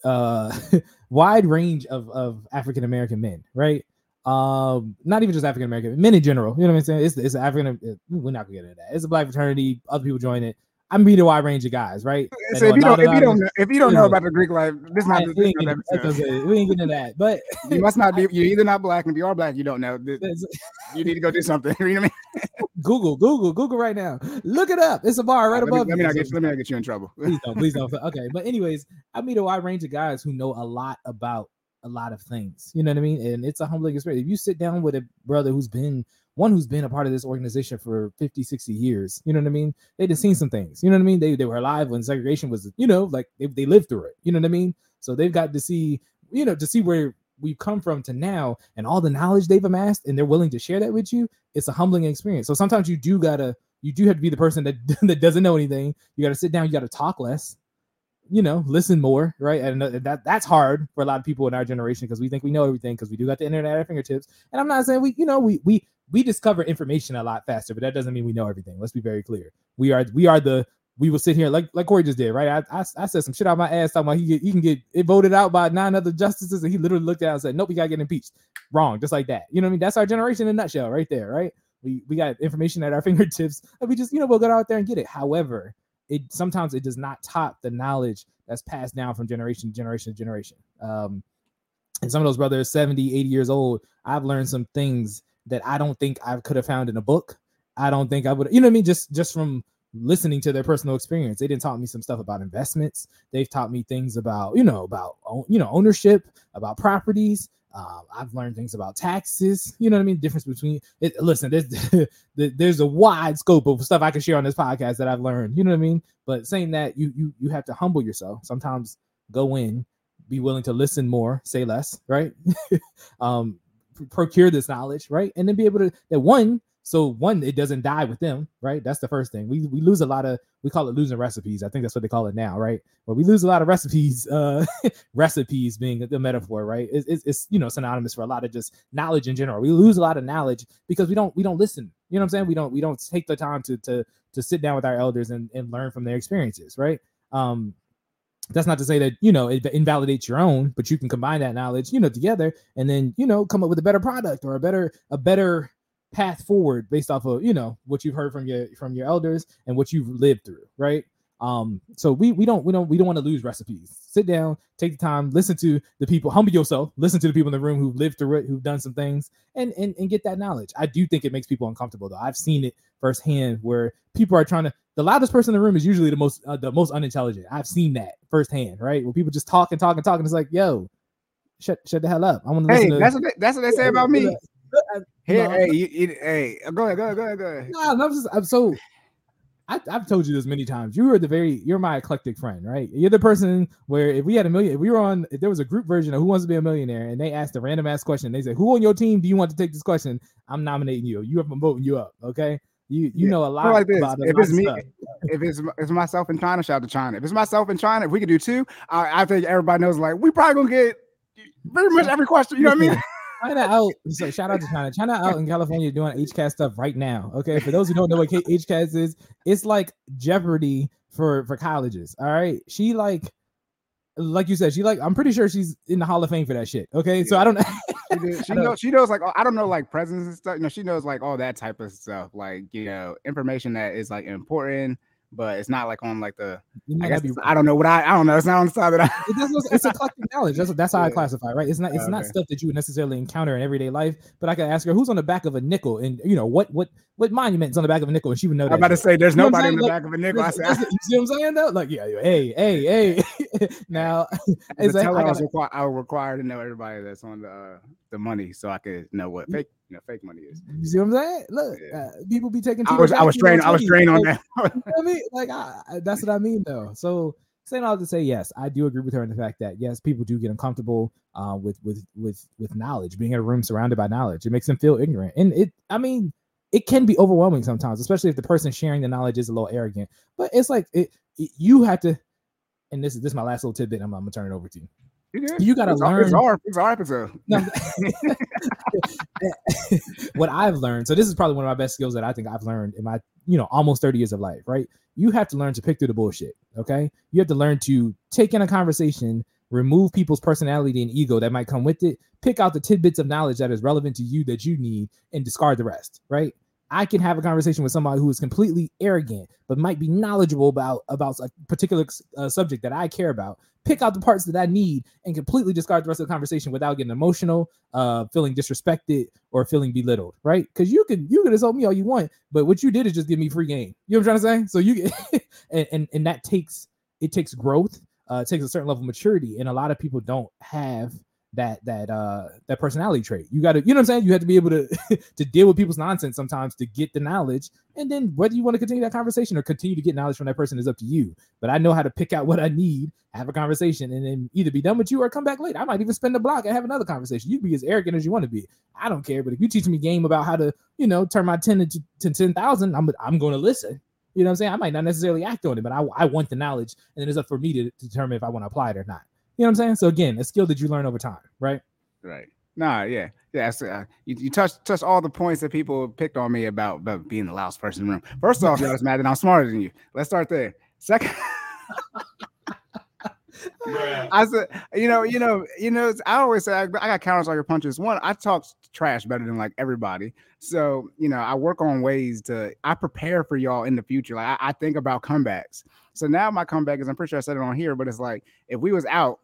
uh, (laughs) wide range of of African American men, right? Um, not even just African American men in general. You know what I'm saying? It's it's African. We're not gonna get into that. It's a black fraternity. Other people join it. I'm meet a wide range of guys, right? So if you don't, if you don't, know, if you don't you know about the Greek life, this not, we, ain't not getting, the episode. okay. we ain't getting into that, but (laughs) You must not be. You're either not black, and if you are black, you don't know. You need to go do (laughs) something. (laughs) You know what I mean? Google, Google, Google right now. Look it up. It's a bar right let me, above. let me you. not get let me not get you in trouble. please don't, please don't. Okay, but anyways, I meet a wide range of guys who know a lot about a lot of things. You know what I mean? And it's a humbling experience. If you sit down with a brother who's been one who's been a part of this organization for 50, 60 years, you know what I mean? They've just seen mm-hmm. some things. You know what I mean? They they were alive when segregation was, you know, like they, they lived through it. You know what I mean? So they've got to see, you know, to see where we've come from to now and all the knowledge they've amassed and they're willing to share that with you. It's a humbling experience. So sometimes you do gotta you do have to be the person that (laughs) that doesn't know anything. You got to sit down. You got to talk less. You know, listen more, right? And that that's hard for a lot of people in our generation because we think we know everything because we do got the internet at our fingertips. And I'm not saying we, you know, we we we discover information a lot faster, but that doesn't mean we know everything. Let's be very clear. We are we are the we will sit here like like Corey just did, right? I, I, I said some shit out my ass talking about he get, he can get it voted out by nine other justices, and he literally looked at and said, "Nope, you gotta get impeached." Wrong, just like that. You know what I mean? That's our generation in a nutshell, right there, right? We we got information at our (laughs) fingertips, and we just you know we'll go out there and get it. However, it sometimes it does not top the knowledge that's passed down from generation to generation to generation. Um, and some of those brothers 70 80 years old i've learned some things that i don't think i could have found in a book i don't think i would you know what i mean just just from listening to their personal experience they didn't taught me some stuff about investments they've taught me things about you know about you know ownership about properties um, I've learned things about taxes. You know what I mean? Difference between it. Listen, there's (laughs) there's a wide scope of stuff I can share on this podcast that I've learned. You know what I mean? But saying that, you you you have to humble yourself. Sometimes go in, be willing to listen more, say less, right? (laughs) um, procure this knowledge, right? And then be able to that one. So one, it doesn't die with them, right? That's the first thing. We we lose a lot of we call it losing recipes. I think that's what they call it now, right? But we lose a lot of recipes. (laughs) Uh, recipes being the metaphor, right? It's, it's, it's you know synonymous for a lot of just knowledge in general. We lose a lot of knowledge because we don't we don't listen. You know what I'm saying? We don't we don't take the time to to to sit down with our elders and, and learn from their experiences, right? Um, that's not to say that you know it invalidates your own, but you can combine that knowledge, you know, together and then you know come up with a better product or a better a better path forward based off of you know what you've heard from your from your elders and what you've lived through, right? Um, so we we don't we don't we don't want to lose recipes. Sit down, take the time, listen to the people, humble yourself, listen to the people in the room who've lived through it, who've done some things, and and and get that knowledge. I do think it makes people uncomfortable though. I've seen it firsthand where people are trying to. The loudest person in the room is usually the most uh, the most unintelligent. I've seen that firsthand, right? Where people just talk and talk and talk, and it's like, yo, shut shut the hell up. I want to Hey, listen to. that's what they, that's what they say about me. Uh, Here, no, hey, you, you, hey, go ahead, go ahead, go ahead, go ahead. Nah, I'm just I'm so I, I've told you this many times. You are the very you're my eclectic friend, right? You're the person where if we had a million, if we were on, if there was a group version of Who Wants to Be a Millionaire, and they asked a random ass question, they said, "Who on your team do you want to take this question?" I'm nominating you. You I'm voting you up. Okay, you you Yeah, know a lot like this: about if it's me, stuff. if it's it's myself in China, shout out to China. If it's myself in China, if we could do two, I, I think everybody knows. Like, we probably gonna get pretty much every question. You know what I mean? (laughs) China out. So shout out to China. China out in California doing HCAS stuff right now. Okay, for those who don't know what HCAS is, it's like Jeopardy for for colleges. All right, she like, like you said, she like. I'm pretty sure she's in the Hall of Fame for that shit. Okay, so I don't. She, did- (laughs) she knows. She knows like I don't know like presents and stuff. You know, she knows like all that type of stuff. Like you know, information that is like important, but it's not like on like the. I guess I don't know what I. I don't know. It's not on the side that I. It does, it's eclectic knowledge. That's that's how I (laughs) classify, right? It's not it's not stuff that you would necessarily encounter in everyday life. But I could ask her who's on the back of a nickel, and you know what what what monument's on the back of a nickel, and she would know. I'm about to say there's You know nobody in the saying? back of a nickel. I said, listen, you see what I'm saying though? Like, yeah, hey, hey, hey. (laughs) now, it's a like, I I, was gotta- required, I to know everybody that's on the uh, the money, so I could know what fake you know fake money is. you see what I'm saying? Look, Yeah. uh, people be taking. I was I was trained I was 20. trained on Like, that. you know I mean? Like I, I- that's what I mean though. So saying all to say yes, I do agree with her in the fact that yes, people do get uncomfortable uh, with with with with knowledge, being in a room surrounded by knowledge. It makes them feel ignorant, and it. I mean, it can be overwhelming sometimes, especially if the person sharing the knowledge is a little arrogant. But it's like it, it- you have to. And this is this is my last little tidbit. I'm, I'm gonna turn it over to you. You, gotta it's learn. It's our, it's our episode. No, (laughs) (laughs) what I've learned, so this is probably one of my best skills that I think I've learned in my, you know, almost 30 years of life, right? You have to learn to pick through the bullshit. Okay. You have to learn to take in a conversation, remove people's personality and ego that might come with it, pick out the tidbits of knowledge that is relevant to you that you need, and discard the rest, right? I can have a conversation with somebody who is completely arrogant, but might be knowledgeable about about a particular uh, subject that I care about. Pick out the parts that I need and completely discard the rest of the conversation without getting emotional, uh, feeling disrespected or feeling belittled, right? Because you can you can insult me all you want, but what you did is just give me free game. You know what I'm trying to say? So you (laughs) and and, and that takes it takes growth. Uh, it takes a certain level of maturity, and a lot of people don't have that that uh that personality trait. You got to, you know what I'm saying? You have to be able to (laughs) to deal with people's nonsense sometimes to get the knowledge, and then whether you want to continue that conversation or continue to get knowledge from that person is up to you. But I know how to pick out what I need, have a conversation, and then either be done with you or come back later. I might even spend a block and have another conversation. You be as arrogant as you want to be. I don't care. But if you teach me game about how to, you know, turn my ten into to ten thousand, I'm I'm to listen. You know what I'm saying? I might not necessarily act on it, but I, I want the knowledge, and then it's up for me to, to determine if I want to apply it or not. You know what I'm saying? So again, a skill that you learn over time, right? Right. Nah, yeah. Yeah. So, uh, you, you touched touched all the points that people picked on me about, about being the loudest person in the room. First off, y'all just mad that I'm smarter than you. Let's start there. Second, (laughs) I said, you know, you know, you know, I always say I, I got counters on your punches. One, I talk trash better than like everybody. So, you know, I work on ways to I prepare for y'all in the future. Like I, I think about comebacks. So now my comeback is I'm pretty sure I said it on here, but it's like if we was out,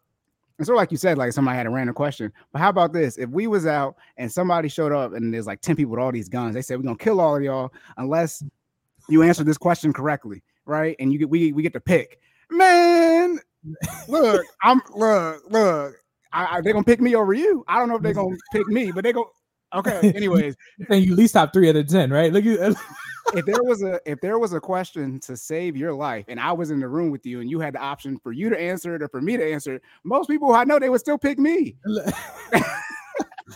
and sort of like you said, like somebody had a random question. But how about this? If we was out and somebody showed up and there's like 10 people with all these guns, they said we're gonna kill all of y'all unless you answer this question correctly, right? And you get we we get to pick. Man, look, I'm look, look. I, I, they're gonna pick me over you. I don't know if they're gonna pick me, but they go. Okay. (laughs) Anyways, And you at least top three out of ten, right? Look at (laughs) if there was a if there was a question to save your life, and I was in the room with you, and you had the option for you to answer it or for me to answer it, most people I know they would still pick me. (laughs)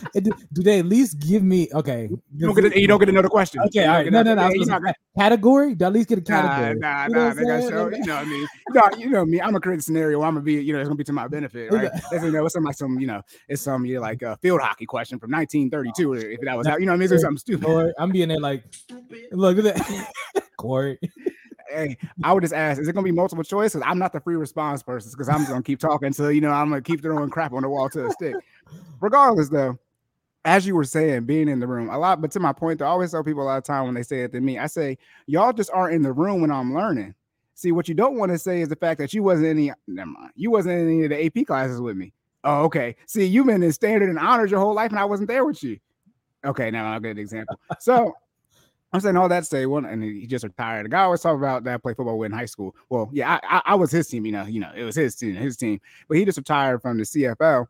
(laughs) do, do they at least give me okay? You don't get to, you don't get the question. Okay, all right. No, no, no. Gonna category? Do I at least get a category? nah, You know nah. what I'm They got show. You know what I mean? No, you know me. I'm gonna create a scenario. I'm gonna be. You know, it's gonna be to my benefit, right? It's, you know, it's some like some. You know, it's some. You know, like a field hockey question from 1932. If that was out, you know what I mean? It's something stupid. Or I'm being there like, look at that, (laughs) Corey. Hey, I would just ask: Is it gonna be multiple choice? Because I'm not the free response person. Because I'm gonna keep talking until you know I'm gonna keep throwing crap on the wall to a stick. Regardless, though, as you were saying, being in the room a lot. But to my point, though, I always tell people a lot of time when they say it to me, I say, y'all just aren't in the room when I'm learning. See, what you don't want to say is the fact that you wasn't any. Never mind. You wasn't in any of the AP classes with me. Oh, okay. See, you've been in standard and honors your whole life, and I wasn't there with you. Okay, now I'll get an example. So I'm saying all that say one, and he just retired. The guy always talk about that I played football with in high school. Well, yeah, I, I, I was his team. You know, you know, it was his team, his team. But he just retired from the CFL,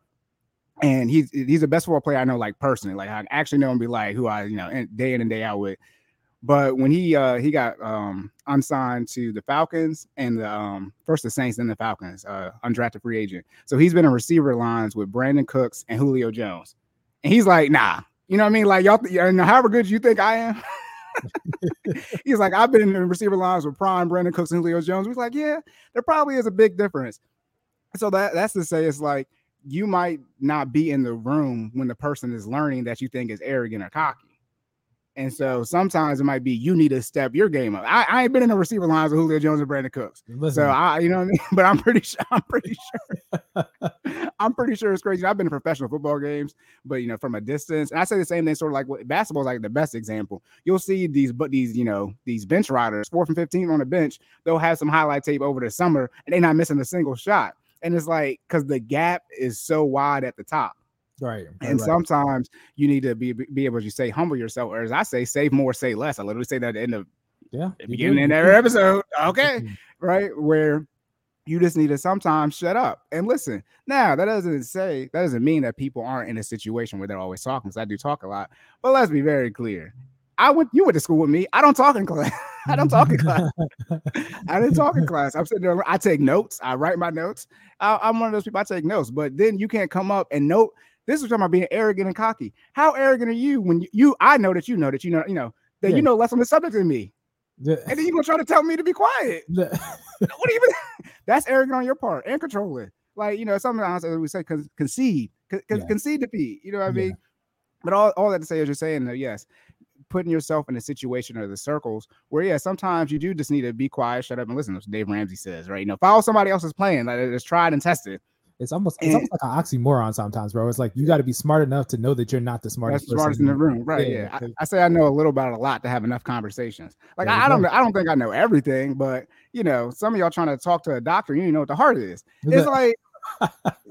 and he's he's the best football player I know, like personally. Like I actually know him, be like who I you know day in and day out with. But when he uh he got um unsigned to the Falcons and the um first the Saints, then the Falcons, uh undrafted free agent. So he's been in receiver lines with Brandin Cooks and Julio Jones. And he's like, nah, you know what I mean? Like y'all, th- however good you think I am. (laughs) (laughs) he's like, I've been in receiver lines with Prime, Brandin Cooks, and Julio Jones. He's like, yeah, there probably is a big difference. So that that's to say, it's like you might not be in the room when the person is learning that you think is arrogant or cocky. And so sometimes it might be you need to step your game up. I, I ain't been in the receiver lines with Julio Jones and Brandin Cooks. Listen. So I, you know what I mean? (laughs) But I'm pretty sure, I'm pretty sure, (laughs) I'm pretty sure it's crazy. I've been in professional football games, but you know, from a distance. And I say the same thing, sort of like what basketball is like the best example. You'll see these, but these, you know, these bench riders, four from 15 on the bench, they'll have some highlight tape over the summer and they're not missing a single shot. And it's like because the gap is so wide at the top. Right. And right. sometimes you need to be be able to say humble yourself, or as I say, save more, say less. I literally say that at the end of yeah, beginning of every episode. (laughs) Okay. Mm-hmm. right. Where you just need to sometimes shut up and listen. Now, that doesn't say that doesn't mean that people aren't in a situation where they're always talking, because I do talk a lot. But let's be very clear. I went you went to school with me. I don't talk in class. (laughs) I don't talk in class. (laughs) I didn't talk in class. I'm sitting there, I take notes, I write my notes. I, am one of those people, I take notes, but then you can't come up and note this is talking about being arrogant and cocky. How arrogant are you when you, you I know that you know that you know, you know, that yeah. you know less on the subject than me. Yeah. And then you're gonna try to tell me to be quiet. Yeah. (laughs) what you mean? (laughs) That's arrogant on your part and controlling. Like, you know, sometimes as we say con- concede, con- concede defeat. You know what I mean? But all, all that to say is you're saying that yes, putting yourself in a situation or the circles where yeah, sometimes you do just need to be quiet, shut up, and listen. That's what Dave Ramsey says, right? You know, follow somebody else's plan Like is tried and tested. It's almost it's almost like an oxymoron sometimes, bro. It's like you got to be smart enough to know that you're not the smartest. smartest in the room, right? Yeah. yeah. I, I, say I know a little about a lot to have enough conversations. Like I, I, don't I don't think I know everything, but you know, some of y'all trying to talk to a doctor, you know what the heart is. It's like (laughs)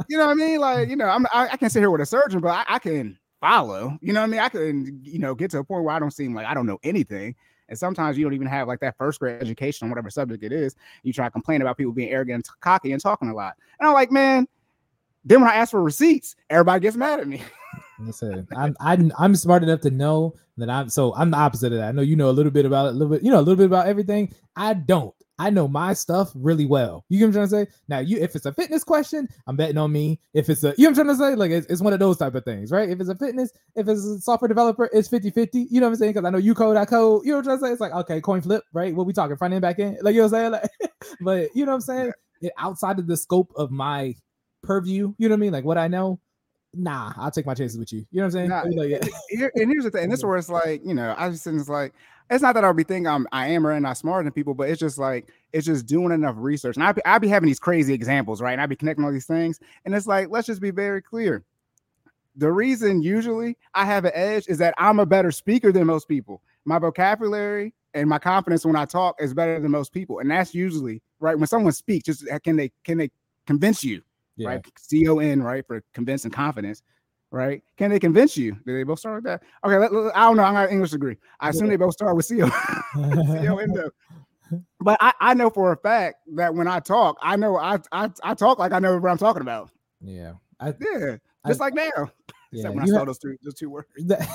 you know what I mean? Like, you know, I'm I, I can sit here with a surgeon, but I, I can follow. You know what I mean? I can, you know, get to a point where I don't seem like I don't know anything. And sometimes you don't even have like that first grade education on whatever subject it is. You try to complain about people being arrogant and cocky and talking a lot. And I'm like, man, then when I ask for receipts, everybody gets mad at me. Listen, I'm, I'm I'm smart enough to know that I'm so I'm the opposite of that. I know you know a little bit about it, a little bit, you know, a little bit about everything. I don't. I know my stuff really well. You get what I'm trying to say? Now, you if it's a fitness question, I'm betting on me. If it's a you know what I'm trying to say? Like it's, it's one of those type of things, right? If it's a fitness, if it's a software developer, it's 50-50. You know what I'm saying? Because I know you code, I code. You know what I'm trying to say? It's like okay, coin flip, right? What we talking front end, back end? Like you know what I'm saying? (laughs) Like, but you know what I'm saying? It, outside of the scope of my purview, you know what I mean? Like what I know, nah, I'll take my chances with you. You know what I'm saying? Nah, like, yeah. here, and here's the thing, and this is (laughs) where it's like, you know, I just it's like, it's not that I'll be thinking I'm I am or not smarter than people, but it's just like it's just doing enough research. And I be, I be having these crazy examples, right? And I be connecting all these things, and it's like, let's just be very clear. The reason usually I have an edge is that I'm a better speaker than most people. My vocabulary and my confidence when I talk is better than most people, and that's usually right when someone speaks. Just uh, can they can they convince you? yeah. right? C O N, right, for convince and confidence, right? Can they convince you? Do they both start with that? Okay, let, let, I don't know. I got English degree. I assume they both start with C O (laughs) N though. (laughs) But I, I know for a fact that when I talk, I know I, I I talk like I know what I'm talking about. Yeah. I, yeah. Just I, like now. (laughs) Yeah, when I saw have, those two those two words. That,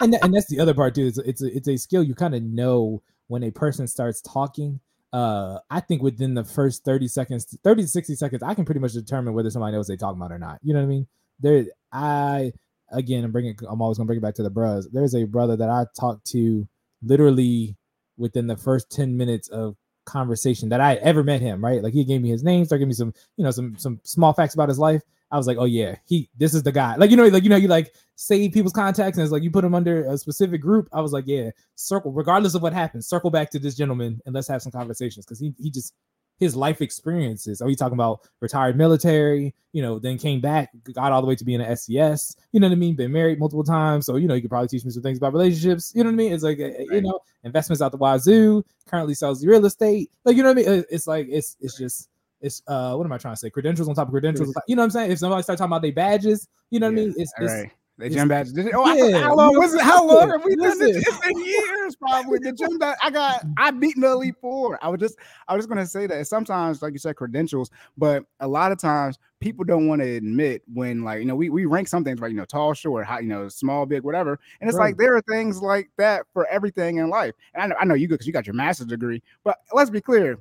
and that, and that's the other part too. It's it's a, it's a skill you kind of know when a person starts talking uh i think within the first 30 seconds 30 to 60 seconds i can pretty much determine whether somebody knows what they're talking about or not you know what i mean there i again i'm bringing i'm always gonna bring it back to the bros there's a brother that i talked to literally within the first 10 minutes of conversation that i ever met him right like he gave me his name started giving me some you know some some small facts about his life I was like, oh yeah, he this is the guy. Like you know, like you know, you like save people's contacts and it's like you put them under a specific group. I was like, yeah, circle, regardless of what happens, circle back to this gentleman and let's have some conversations because he he just his life experiences. Are we talking about retired military? You know, then came back, got all the way to being an SCS. You know what I mean? Been married multiple times, so you know you could probably teach me some things about relationships. You know what I mean? It's like uh, you know investments out the wazoo. Currently sells real estate. Like you know what I mean? It's like it's it's just it's uh what am I trying to say? Credentials on top of credentials. You know what I'm saying? If somebody start talking about their badges, you know what I mean? It's, it's right. The it's- gym badge. Did it- Oh, I Yeah, forgot how long was it? How long have we done this? It's been (laughs) years, probably. The gym badge. I got. I beaten the elite four. I was just. I was just gonna say that sometimes, like you said, credentials, but a lot of times people don't want to admit when, like, you know, we we rank some things like you know, tall, short, high, you know, small, big, whatever, and it's Right. like there are things like that for everything in life. And I know, I know you good because you got your master's degree, but let's be clear.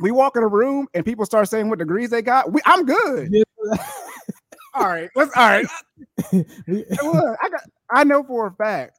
We walk in a room and people start saying what degrees they got. We, I'm good. (laughs) All right, let's. All right, (laughs) look, I got I know for a fact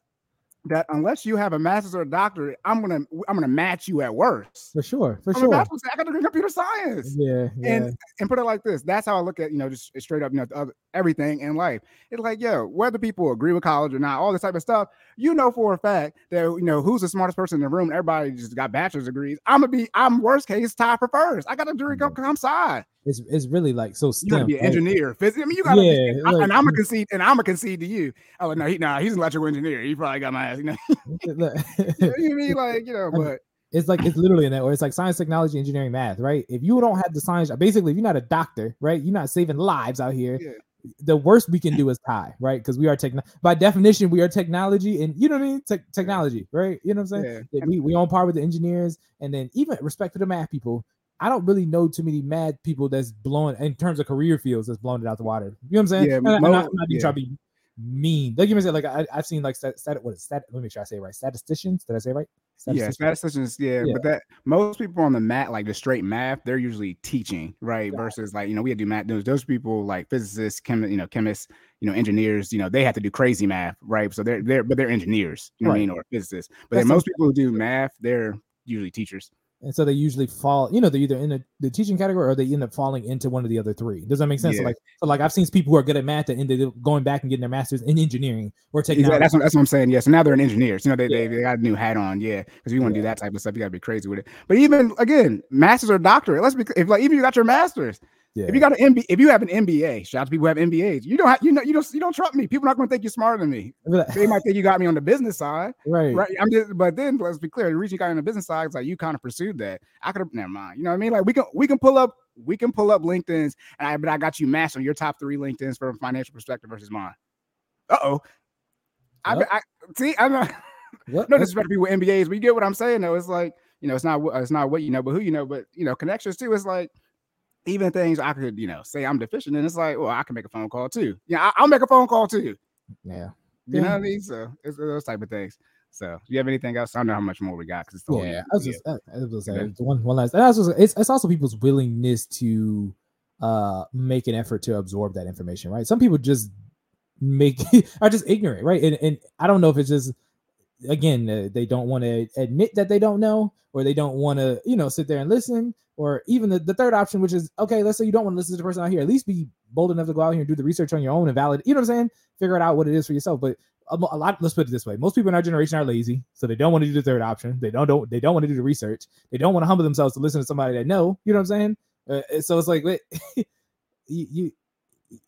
that unless you have a master's or a doctorate, I'm gonna I'm gonna match you at worst. for sure, for I'm sure. bachelor's, I got a degree in computer science. Yeah, yeah. And and put it like this, that's how I look at you know just straight up you know the other, everything in life. It's like yo, whether people agree with college or not, all this type of stuff, you know for a fact that you know who's the smartest person in the room. Everybody just got bachelor's degrees. I'm gonna be I'm worst case tied for first. I got a degree mm-hmm. come come side. It's it's really like so You gotta be an right? engineer. I mean, you gotta. Yeah, I- like- and I'm a concede, and I'm a concede to you. Oh no, he nah, he's an electrical engineer. He probably got my ass. (laughs) You know, you know what I mean? Like you know, (laughs) but it's like it's literally in that where it's like science, technology, engineering, math, right? If you don't have the science, basically, if you're not a doctor, right, you're not saving lives out here. Yeah. The worst we can do is tie, right? Because we are techno by definition, we are technology, and you know what I mean, Tech technology, right? You know what I'm saying? yeah, we we on par with the engineers, and then even respect to the math people. I don't really know too many mad people that's blowing in terms of career fields that's blowing it out the water. You know what I'm saying? Yeah, And I'm not, I'm not yeah. trying to be mean. Like you said, like I, I've seen like stat, stat, what is stat? Let me make sure I say right. Statisticians. Did I say right? yeah, Statisticians? statisticians. Yeah, Yeah. but that most people on the mat, like the straight math, they're usually teaching, right? It. Versus like you know we had to do math. Those those people like physicists, chem, you know, chemists, you know, engineers. You know, they have to do crazy math, right? So they're they're but they're engineers, you know what I Right. mean, or physicists. But most people who do math, they're usually teachers. And so they usually fall you know they're either in the, the teaching category or they end up falling into one of the other three does that make sense so like so like i've seen people who are good at math that ended up going back and getting their masters in engineering or Exactly. That's what, that's what I'm saying. Yeah. So now they're an engineers. You know, they, Yeah. they, they got a new hat on. Yeah. Because you want to Yeah. do that type of stuff. You got to be crazy with it. But even again, masters or doctorate. Let's be if like even you got your masters. Yeah If you got an MBA, if you have an MBA, shout out to people who have MBAs. You don't have, you know, you don't, you don't trust me. People are not going to think you're smarter than me. They might think you got me on the business side, right right? I'm just, but then let's be clear. The reason you got me on the business side is like you kind of pursued that. I could have, never mind. You know what I mean? Like we can, we can pull up, we can pull up LinkedIn's, and I, but I got you matched on your top three LinkedIn's from a financial perspective versus mine. Uh oh. I, Yep. I see. I'm not. (laughs) What? No disrespect to people with MBAs, but you get what I'm saying. Though it's like you know, it's not what it's not what you know, but who you know. But you know, connections too. It's like even things I could you know say I'm deficient, and it's like, well, I can make a phone call too. Yeah, I, I'll make a phone call too. yeah You know Yeah. what I mean? So it's those type of things. So do you have anything else? I don't know how much more we got because it's the whole yeah, year. I was just, I, I was saying one, one last. And I was just, it's, it's also people's willingness to uh make an effort to absorb that information, right? Some people just make (laughs) are just ignorant, right? And and I don't know if it's just again uh, they don't want to admit that they don't know, or they don't want to you know sit there and listen, or even the, the third option, which is okay. Let's say you don't want to listen to the person out here, at least be bold enough to go out here and do the research on your own and valid. You know what I'm saying? Figure it out what it is for yourself, but a, a lot let's put it this way most people in our generation are lazy so they don't want to do the third option they don't, don't they don't want to do the research they don't want to humble themselves to listen to somebody they know you know what i'm saying uh, so it's like wait, (laughs) you, you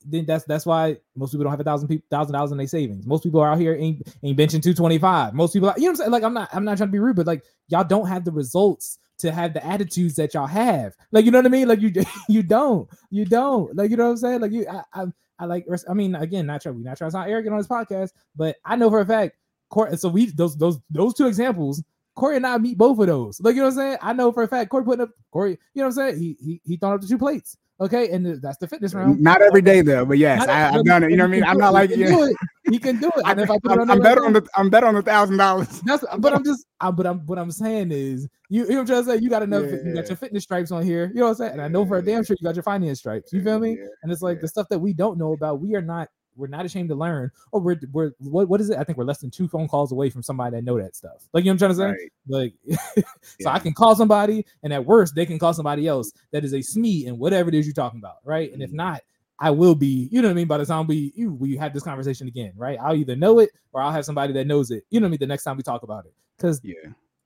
then that's that's why most people don't have a thousand people thousand dollars in their savings most people are out here ain't ain't benching 225 most people you know what i'm saying like i'm not i'm not trying to be rude but like y'all don't have the results to have the attitudes that y'all have like you know what i mean like you (laughs) you don't you don't like you know what i'm saying like you i i, I like i mean again not trying we not trying to sound arrogant on this podcast but i know for a fact Corey, so we those those those two examples Corey and I meet both of those. Like you know what I'm saying? I know for a fact Corey putting up Corey, you know what I'm saying? He he he throwing up the two plates. Okay, and that's the fitness round. Not every day though, but yes, Not I, I've done it. You know what I mean? I'm not like you. can do it. He can do it. I, And if I put it am on I'm better on the I'm better on the thousand dollars. That's (laughs) but I'm just I, but I'm what I'm saying is you, you know what I'm trying to say? You got enough you got your fitness stripes on here. You know what I'm saying? And I know for a damn sure you got your finance stripes. You feel me? Yeah, And it's like yeah. the stuff that we don't know about, we are not we're not ashamed to learn. Or we're we're what, what is it? I think we're less than two phone calls away from somebody that know that stuff. Like you know what I'm trying to say? Right. Like (laughs) so I can call somebody, and at worst, they can call somebody else that is a SME and whatever it is you're talking about, right? And if Mhm. not, I will be, you know what I mean. By the time we you we have this conversation again, right? I'll either know it or I'll have somebody that knows it. You know what I mean. The next time we talk about it, because Yeah.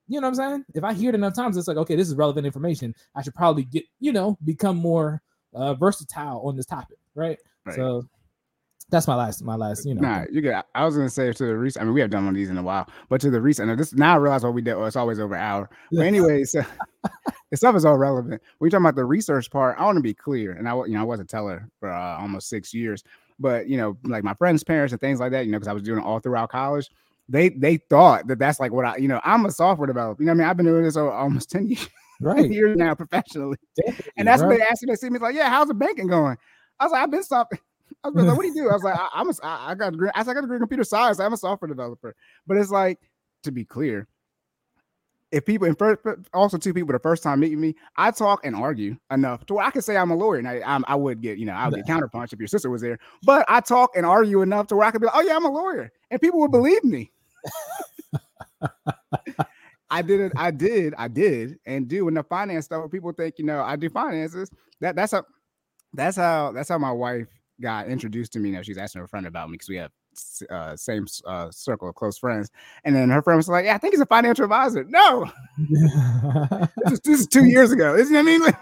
you know what I'm saying? If I hear it enough times, it's like, okay, this is relevant information. I should probably get, you know, become more uh, versatile on this topic, right? Right. So that's my last, my last, you know. Nah, you get. I was gonna say to the recent. I mean, we have done one of these in a while, but to the recent. Now, this now I realize what we did. Oh, it's always over an hour. But anyways, (laughs) the stuff is all relevant. When you talking about the research part, I want to be clear, and I, you know, I was a teller for uh, almost six years, but you know, like my friends' parents and things like that, you know, because I was doing it all throughout college. They they thought that that's like what I, you know, I'm a software developer. You know, what I mean, I've been doing this over almost ten (laughs) years, right. years now professionally. Definitely, And that's bro. what they asked me. They see me like, yeah, how's the banking going? I was like, I've been stopping. I was like, what do you (laughs) do? I was like, I, I'm a, I I got a degree. I said, I got a degree in computer science. I'm a software developer. But it's like, to be clear, if people, and first, also two people the first time meeting me, I talk and argue enough to where I can say I'm a lawyer. And I, I'm, I would get, you know, I would get counterpunch if your sister was there. But I talk and argue enough to where I could be like, oh yeah, I'm a lawyer, and people would believe me. (laughs) I did it. I did. I did, and do in the finance stuff. People think, you know, I do finances. That that's how. That's how. That's how my wife got introduced to me. You know, she's asking her friend about me because we have uh, same uh, circle of close friends. And then her friend was like, "Yeah, I think he's a financial advisor." No, this is, this is two years ago. Isn't it? I mean, (laughs) like,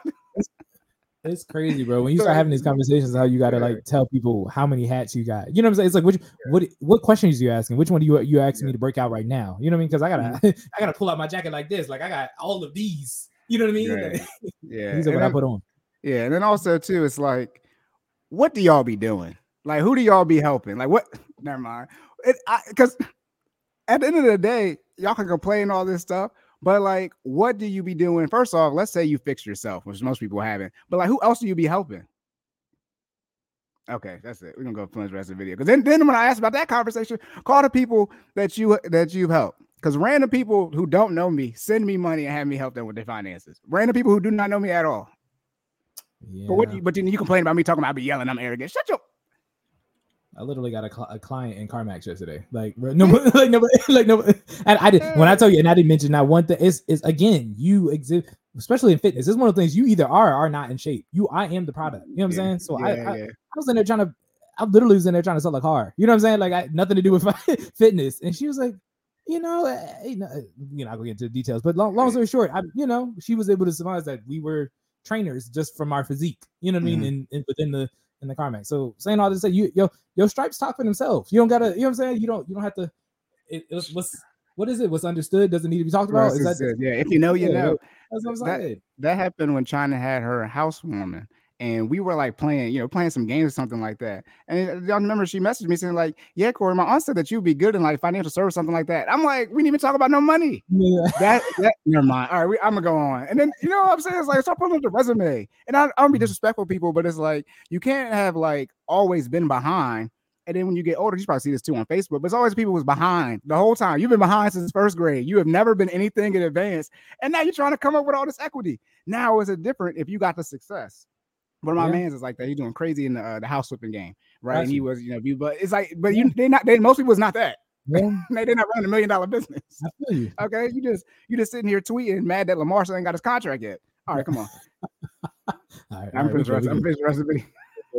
it's crazy, bro. When you start having these (laughs) conversations, how you gotta like tell people how many hats you got. You know what I'm saying? It's like which what what questions you asking? Which one do you you asking me to break out right now? You know what I mean? Because I gotta Mm-hmm. (laughs) I gotta pull out my jacket like this. Like I got all of these. You know what I mean? Right. Yeah. these are and what I put on. Yeah, and then also too, it's like, what do y'all be doing? Like, who do y'all be helping? Like, what? (laughs) Never mind. Because at the end of the day, y'all can complain all this stuff, but like, what do you be doing? First off, let's say you fix yourself, which most people haven't. But like, who else do you be helping? Okay, that's it. We're gonna go finish the rest of the video because then, then when I ask about that conversation, call the people that you that you've helped. Because random people who don't know me send me money and have me help them with their finances. Random people who do not know me at all. Yeah. But what? you- But then you complain about me talking about I be yelling. I'm arrogant. Shut your. I literally got a, cl- a client in CarMax yesterday. Like no, (laughs) like no, (laughs) like no. And I did when I tell you, and I didn't mention that one thing. Is is again, you exist, especially in fitness. It's one of the things you either are or are not in shape. You, I am the product. You know what I'm Yeah, saying? So yeah, I, I. I was in there trying to, I literally was in there trying to sell a car. You know what I'm saying? Like I nothing to do with (laughs) fitness. And she was like, you know, eh, you know, eh, you know, I'll go into the details. But long, long story short, I, you know, she was able to surmise that we were trainers just from our physique. You know what I mean? Mm-hmm. In, in within the in the CarMax. So saying all this, say you yo your stripes talk for themselves. You don't gotta, you know what I'm saying? You don't you don't have to. It, it was, what's what is it? What's understood doesn't need to be talked about. Right, Is that yeah, if you know, you Yeah, know. that's what I'm that- That happened when China had her housewarming, and we were like playing, you know, playing some games or something like that. And uh, y'all remember she messaged me saying like, "Yeah, Corey, my aunt said that you'd be good in like financial service, something like that." I'm like, we didn't even talk about no money. Yeah. That that never mind. All right, we, I'm gonna go on. And then you know what I'm saying? It's like start putting up the resume. And I, I don't be mm-hmm. disrespectful, people, but it's like you can't have like always been behind. And then when you get older, you probably see this too on Facebook, but it's always people was behind the whole time. You've been behind since first grade. You have never been anything in advance. And now you're trying to come up with all this equity. Now is it different if you got the success? One of my Yeah. man's is like that. He's doing crazy in the, uh, the house flipping game, right? And he was, you know, you, but it's like, but you, they not, they most people was not that. Yeah, (laughs) They, they're not running a million dollar business. I feel you. Okay, you just you just sitting here tweeting, mad that Lamar still ain't got his contract yet. All right, come on. (laughs) All right, I'm all right, finished. the good, we I'm good. finished the rest video.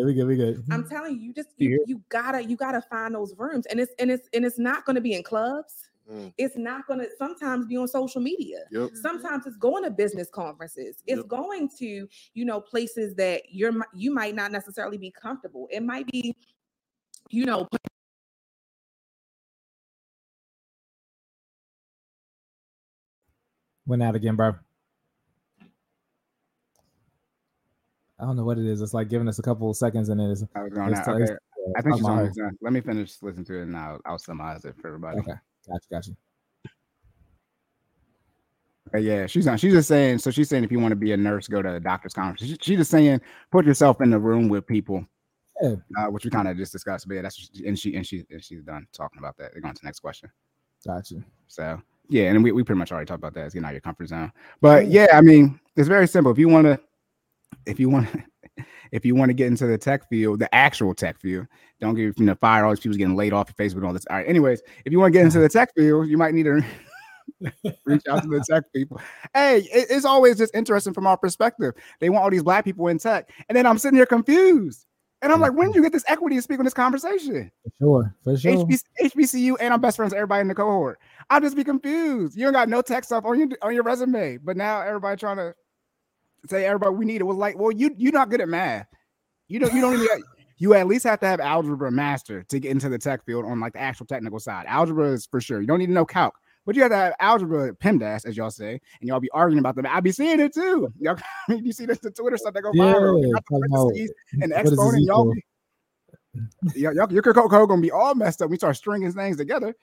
We good, we good. I'm telling you, you just You you, you gotta you gotta find those rooms, and it's and it's and it's not gonna be in clubs. Mm. It's not gonna sometimes be on social media. Yep. Sometimes it's going to business conferences. It's Yep. going to you know places that you're you might not necessarily be comfortable. It might be you know Went out again, bro. I don't know what it is. It's like giving us a couple of seconds and it's, I was going it's, out. it's- Okay, yeah, I think she's about almost done. Let me finish listening to it and I'll, I'll summarize it for everybody. Okay. Gotcha, gotcha. Okay, yeah, she's on. She's just saying. So she's saying if you want to be a nurse, go to a doctor's conference. She, she's just saying put yourself in the room with people, Yeah. uh, which we kind of just discussed. But yeah, that's and she and she and she's done talking about that. They're going to the next question. Gotcha. So yeah, and we, we pretty much already talked about that. It's getting out of your comfort zone. But yeah, I mean, it's very simple. If you want to, if you want, if you want to get into the tech field, the actual tech field, don't get you know fire all these people getting laid off your Facebook and all this. All right. Anyways, if you want to get into the tech field, you might need to (laughs) reach out to the tech people. Hey, it- it's always just interesting from our perspective. They want all these black people in tech, and then I'm sitting here confused. And I'm like, when did you get this equity to speak on this conversation? For sure, for sure. HBC, HBCU, and I'm best friends with everybody in the cohort. I'll just be confused. You don't got no tech stuff on your on your resume, but now everybody trying to say everybody we need it was like, well, you you're not good at math. You don't you don't even (laughs) you at least have to have algebra master to get into the tech field on like the actual technical side. Algebra is for sure. You don't need to know calc, but you have to have algebra PEMDAS, as y'all say, and y'all be arguing about them. I be seeing it too. Y'all, (laughs) you see the, the Twitter stuff that go viral Yeah, about the talking about parentheses and the what is this exponent. Y'all, be, y'all, y'all, your code gonna be all messed up. We start stringing things together.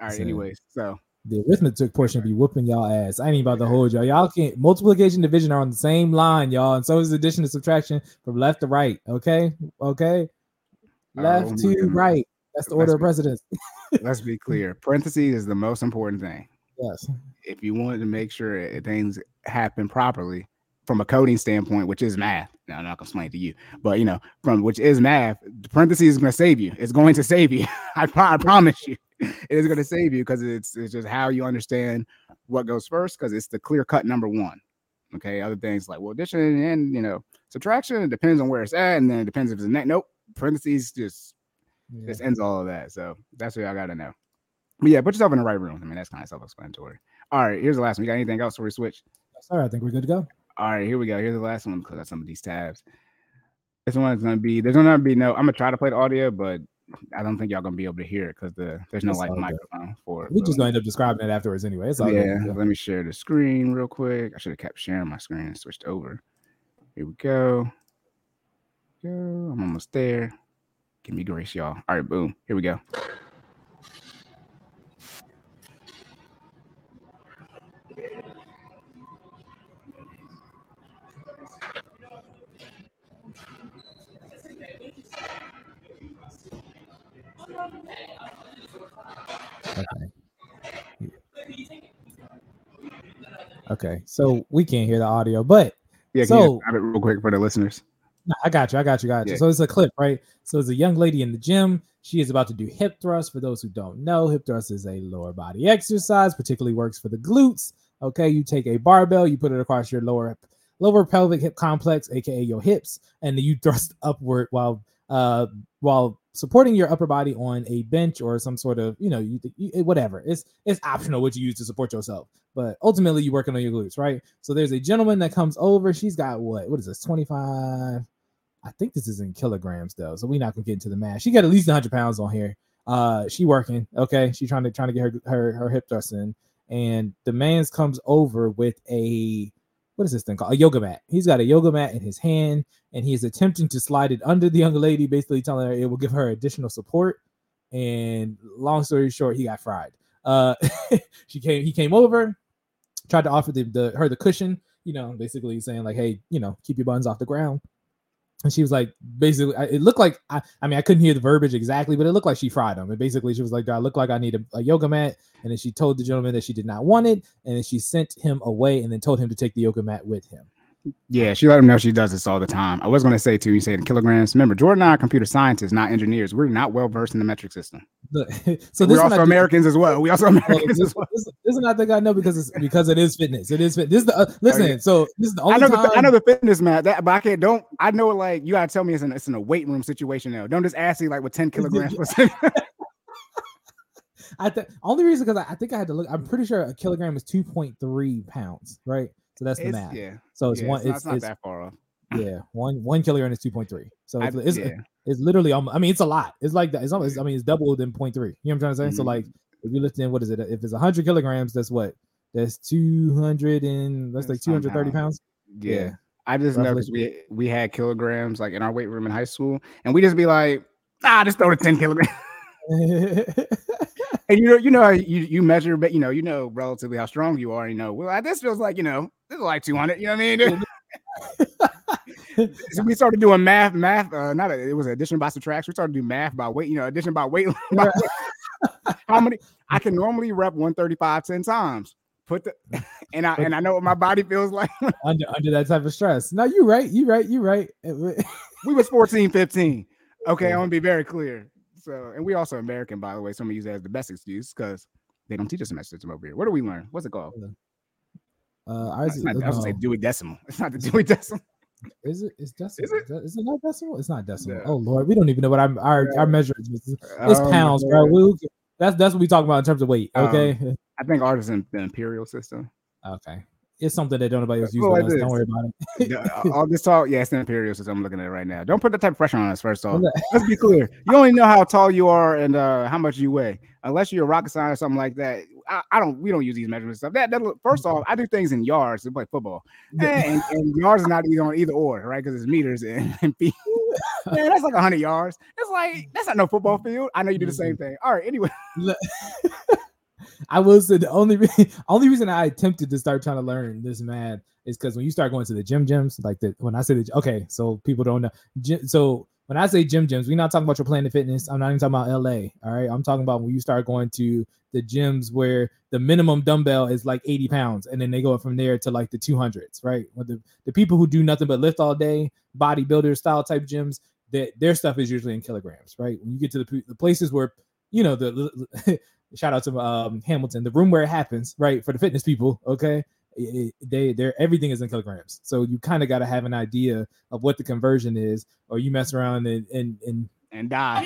All right, anyways, so the arithmetic portion be whooping y'all ass. I ain't about to hold y'all. Y'all can't multiplication division are on the same line, y'all, and so is addition and subtraction from left to right. Okay, okay, left to right. That's the order of precedence. (laughs) let's be clear. Parentheses is the most important thing. Yes. if you wanted to make sure things happen properly from a coding standpoint, which is math. Now I'm not gonna explain to you, but you know, from which is math, the parentheses is gonna save you. It's going to save you. (laughs) I, I promise you, (laughs) it is gonna save you because it's it's just how you understand what goes first, because it's the clear cut number one. Okay, other things like well, addition and you know, subtraction it depends on where it's at, and then it depends if it's a net. Nope, parentheses just Yeah. just ends all of that. So that's what I gotta know. But yeah, put yourself in the right room. I mean, that's kind of self-explanatory. All right, here's the last one. You got anything else before we switch? Sorry, I think we're good to go. All right, here we go. Here's the last one because of some of these tabs. This one is gonna be there's gonna be no. I'm gonna try to play the audio, but I don't think y'all gonna be able to hear it because the there's no like good. microphone for it. We just gonna end up describing it afterwards anyway. It's all yeah, good. let me share the screen real quick. I should have kept sharing my screen and switched over. Here we go. Go. I'm almost there. Give me grace, y'all. All right, boom. Here we go. Okay, so we can't hear the audio, but Yeah, can you So- describe it real quick for the listeners? I got you. I got you. Got you. Yeah. So it's a clip, right? So it's a young lady in the gym. She is about to do hip thrust. For those who don't know, hip thrust is a lower body exercise, particularly works for the glutes. Okay, you take a barbell, you put it across your lower lower pelvic hip complex, aka your hips, and then you thrust (laughs) upward while uh while supporting your upper body on a bench or some sort of you know you, you whatever. It's it's optional what you use to support yourself, but ultimately you're working on your glutes, right? So there's a gentleman that comes over. She's got what? What is this? Twenty five. I think this is in kilograms though, so we're not gonna get into the math. She got at least 100 pounds on here. Uh, she working, okay. She trying to trying to get her her her hip thrust in, and the man's comes over with a what is this thing called? A yoga mat. He's got a yoga mat in his hand, and he is attempting to slide it under the young lady, basically telling her it will give her additional support. And long story short, he got fried. Uh, (laughs) she came, he came over, tried to offer the, the her the cushion, you know, basically saying like, hey, you know, keep your buns off the ground. And she was like, basically, it looked like I, I mean, I couldn't hear the verbiage exactly, but it looked like she fried him. And basically, she was like, "Do I look like I need a, a yoga mat?" And then she told the gentleman that she did not want it, and then she sent him away, and then told him to take the yoga mat with him. Yeah, she let him know she does this all the time. I was going to say too, you say in kilograms. Remember, Jordan and I are computer scientists, not engineers. We're not well versed in the metric system. Look, (laughs) so We're also Americans as well. We also well, (laughs) Americans this, as well. this, this one I think I know because it's because it is fitness. It is fit. This is the uh, listen. yeah. So this is the only I know the. I know the fitness man, that, but I can't. Don't I know like you gotta tell me it's in it's in a weight room situation now. Don't just ask me like with ten kilograms. (laughs) I think only reason because I, I think I had to look. I'm pretty sure a kilogram is 2.3 pounds, right? So that's the It's- math. yeah, So it's yeah, one. it's, not, It's, it's not it's that far off. yeah. One one kilogram is 2.3. So I, it's, it's, yeah. it's literally. I mean, it's a lot. It's like that. It's almost. I mean, it's double than 0.3. You know what I'm trying to say? So Mhm. like, if you lift in, what is it? If it's 100 kilograms, that's what. That's 200 and that's like 230 pounds. yeah. yeah. I just Roughly. because we we had kilograms like in our weight room in high school, and we just be like, ah, just throw the ten kilograms. (laughs) (laughs) And you know, you know, you you measure, but you know, you know relatively how strong you are. You know, well, this feels like you know, this is like two hundred. You know what I mean? so (laughs) (laughs) we started doing math, math. Uh, not a, it was addition by subtraction. We started doing math by weight. You know, addition by weight. (laughs) by weight. how many? I can normally rep 135 10 times. Put the and I and I know what my body feels like. under under that type of stress. No, you right. You right. You right. we was 14, 15. Okay, I want to be very clear. So, and we also American, by the way. Some of you use that as the best excuse because they don't teach us a system over here. What do we learn? What's it called? Uh, ours It's is- not, I was gonna say no. Dewey Decimal. (laughs) It's not the Dewey Decimal. Is it? Is decimal? Is it? it not decimal? It's not decimal. Yeah. Oh Lord, we don't even know what our our, our measure is. It's, it's Um, pounds, bro. We, that's that's what we talk about in terms of weight. Um, Okay. I think ours is in the imperial system. okay. It's something that don't nobody else use. Like us. Don't worry about it. (laughs) Yeah, uh, all this talk, yeah, it's the imperial system. I'm looking at it right now. Don't put that type of pressure on us. First off, (laughs) let's be clear. You only know how tall you are and uh, how much you weigh, unless you're a rocket scientist or something like that. I, I don't. We don't use these measurements stuff. That, that first mm-hmm. off, I do things in yards to play football, and, and yards is not either on either or, right? Because it's meters and, (laughs) and feet. (laughs) Man, that's like hundred yards. It's like mm. that's not no football field. I know you do the same thing. All right. Anyway, (laughs) I will say the only re- only reason I attempted to start trying to learn this math is because when you start going to the gym gyms, like the when I say the okay, so people don't know. Gym, so when I say gym gyms, we're not talking about your Planet Fitness. I'm not even talking about LA. All right, I'm talking about when you start going to the gyms where the minimum dumbbell is like 80 pounds, and then they go up from there to like the 200s. Right, with the the people who do nothing but lift all day, bodybuilder style type gyms, that their stuff is usually in kilograms. Right, when you get to the, the places where you know the (laughs) shout out to um Hamilton, the room where it happens, right? For the fitness people, okay. It- it- they they're everything is in kilograms. So you kind of got to have an idea of what the conversion is, or you mess around and and, and and die.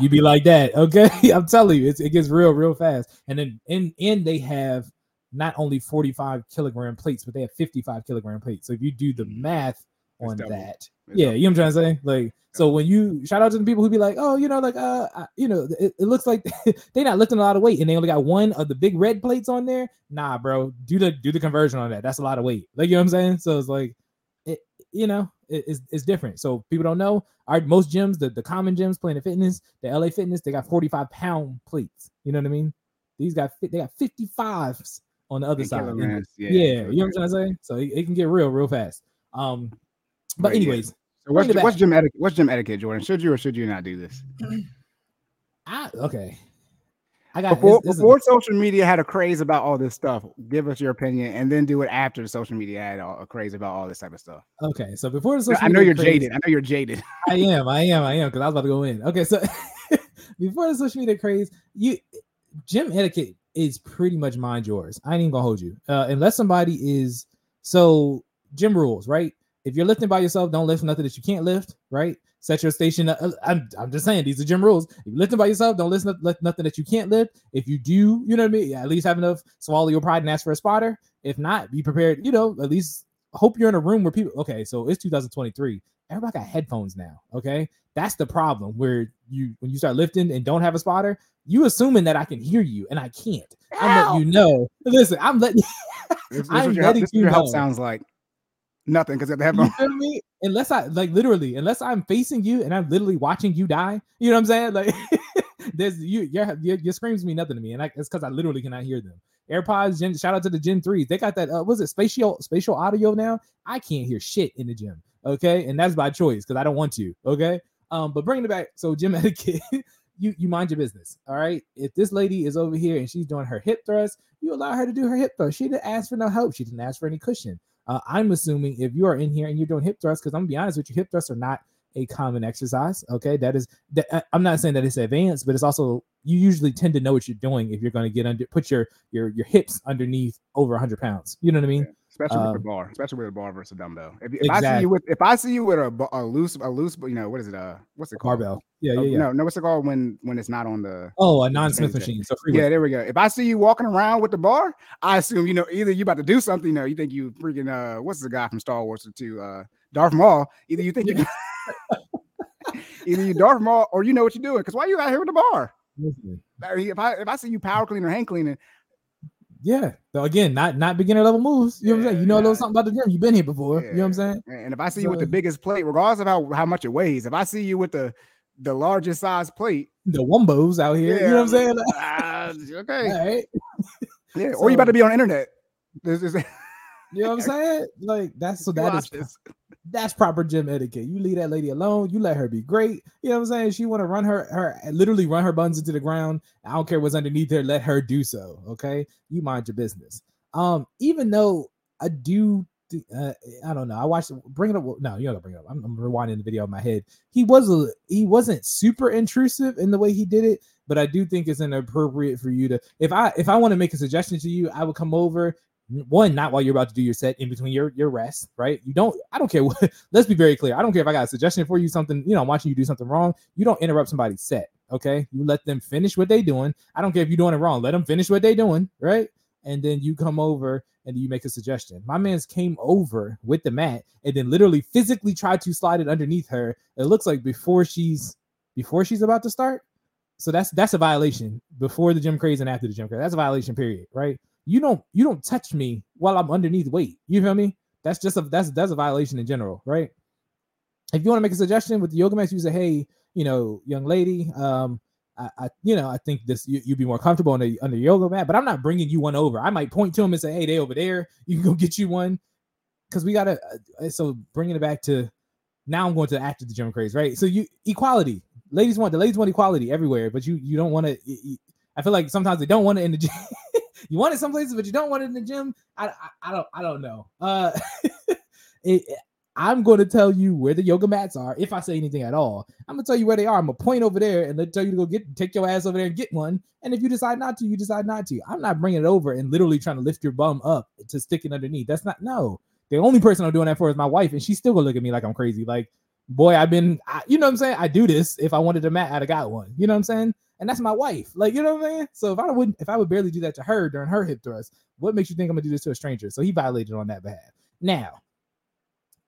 You be like that, okay? (laughs) I'm telling you, it's, it gets real, real fast. And then in and they have not only 45 kilogram plates, but they have 55 kilogram plates. So if you do the Mhm. math on that, It's yeah, double. you know what I'm trying to say? Like, so when you shout out to the people who be like, oh, you know, like, uh, I- you know, it, it looks like (laughs) they not lifting a lot of weight and they only got one of the big red plates on there. Nah, bro, do the do the conversion on that. That's a lot of weight. Like, you know what I'm saying? So it's like, it, you know, it's, it's different. So people don't know. Our most gyms, the, the common gyms, Planet Fitness, the LA Fitness, they got 45 pound plates. You know what I mean? These got they got 55s on the other side. And- kilograms, yeah, in you know what I'm trying to say? So it, it can get real, real fast. Um, but Right, yeah. anyways, So what's, what's gym etiquette? What's gym etiquette, Jordan? Should you or should you not do this? I okay. I got Before, this- this is- social media had a craze about all this stuff, give us your opinion, and then do it after the social media had all, a craze about all this type of stuff. okay. So before the social I know you're craze- jaded. I know you're jaded. (laughs) I am, I am, I am, because I was about to go in. Okay, so (laughs) before the social media craze, you gym etiquette is pretty much mind yours. I ain't even gonna hold you. Uh, unless somebody is so gym rules, right? If you're lifting by yourself, don't lift nothing that you can't lift, right? Set your station. Uh, I'm, I'm just saying these are gym rules. If you're lifting by yourself, don't listen lift nothing that you can't lift. If you do, you know what I mean. At least have enough swallow your pride and ask for a spotter. If not, be prepared. You know, at least hope you're in a room where people. Okay, so it's 2023. Everybody got headphones now. Okay, that's the problem. Where you when you start lifting and don't have a spotter, you assuming that I can hear you and I can't. I'm letting you know. Listen, I'm letting (laughs) This, this I'm what your, letting this what you your help know. sounds like. Nothing because they have you no. Unless I like literally, unless I'm facing you and I'm literally watching you die, you know what I'm saying? Like (laughs) there's you your your, your screams mean nothing to me, and I, it's because I literally cannot hear them. AirPods, Gen, shout out to the Gen 3s. They got that uh was it spatial spatial audio now? I can't hear shit in the gym. Okay, and that's by choice because I don't want to. Okay. Um, but bringing it back, so gym (laughs) etiquette, you you mind your business. All right. If this lady is over here and she's doing her hip thrust, you allow her to do her hip thrust. She didn't ask for no help. She didn't ask for any cushion. Uh, I'm assuming if you are in here and you're doing hip thrusts, because I'm gonna be honest with you, hip thrusts are not a common exercise. Okay, that is that I- I'm not saying that it's advanced, but it's also you usually tend to know what you're doing if you're going to get under put your your your hips underneath over 100 pounds. You know what I mean? Especially with Um, the bar, especially with a bar versus a dumbbell. If, if I see you with, if I see you with a, a loose, a loose, you know, what is it? Uh, what's it called? Barbell. Yeah, Uh, yeah, yeah. No, no, what's it called when when it's not on the? Oh, a non-Smith machine. So free Yeah, there we go. If I see you walking around with the bar, I assume you know either you about to do something. You know, you think you freaking uh, what's the guy from Star Wars to uh, Darth Maul? Either you think you, (laughs) either you Darth Maul or you know what you're doing. Because why are you out here with the bar? Listen, If I if I see you power cleaning or hand cleaning, Yeah. So again, not not beginner level moves. You know what I'm saying? You know a little something about the gym. You've been here before. You know what I'm saying? and if I see you with the biggest plate, regardless of how, how much it weighs, if I see you with the the largest size plate, The wombos out here. you know what I'm saying? Ah, (laughs) okay, right. (laughs) yeah, or you about to be on internet. This is You know what I'm saying? Like that's (laughs) so that is. this. That's proper gym etiquette. You leave that lady alone. You let her be great. You know what I'm saying? She want to run her her literally run her buns into the ground. I don't care what's underneath her. Let her do so. Okay, you mind your business. Um, even though I do, uh, I don't know. I watched bring it up. No, you don't bring it up. I'm, I'm rewinding the video in my head. He was a he wasn't super intrusive in the way he did it, but I do think it's inappropriate for you to if I if I want to make a suggestion to you, I would come over. One, not while you're about to do your set in between your your rest, right? You don't. I don't care. What, (laughs) let's be very clear. I don't care if I got a suggestion for you, something you know, I'm watching you do something wrong. You don't interrupt somebody's set. Okay, you let them finish what they're doing. I don't care if you're doing it wrong. Let them finish what they're doing, right? And then you come over and you make a suggestion. My man's came over with the mat and then literally physically tried to slide it underneath her. It looks like before she's before she's about to start. So that's that's a violation before the gym craze and after the gym craze. That's a violation, period. Right? You don't you don't touch me while I'm underneath weight. You feel me? That's just a that's that's a violation in general, right? If you want to make a suggestion with the yoga mats, you say, hey, you know, young lady, um, I, I, you know, I think this you, would be more comfortable on the under yoga mat, but I'm not bringing you one over. I might point to them and say, "Hey, they over there. You can go get you one." Because we gotta. Uh, so bringing it back to now, I'm going to after the gym craze, right? So you equality, ladies want the ladies want equality everywhere, but you you don't want to. I feel like sometimes they don't want it in the gym. (laughs) you want it some places, but you don't want it in the gym. I I, I don't I don't know. Uh, (laughs) it, I'm going to tell you where the yoga mats are. If I say anything at all, I'm gonna tell you where they are. I'm gonna point over there and tell you to go get take your ass over there and get one. And if you decide not to, you decide not to. I'm not bringing it over and literally trying to lift your bum up to stick it underneath. That's not no. The only person I'm doing that for is my wife, and she's still gonna look at me like I'm crazy. Like, boy, I've been, I, you know what I'm saying? I do this. If I wanted a mat, I'd have got one. You know what I'm saying? And that's my wife. Like, you know what I'm saying? So if I wouldn't, if I would barely do that to her during her hip thrust, what makes you think I'm gonna do this to a stranger? So he violated on that behalf. Now,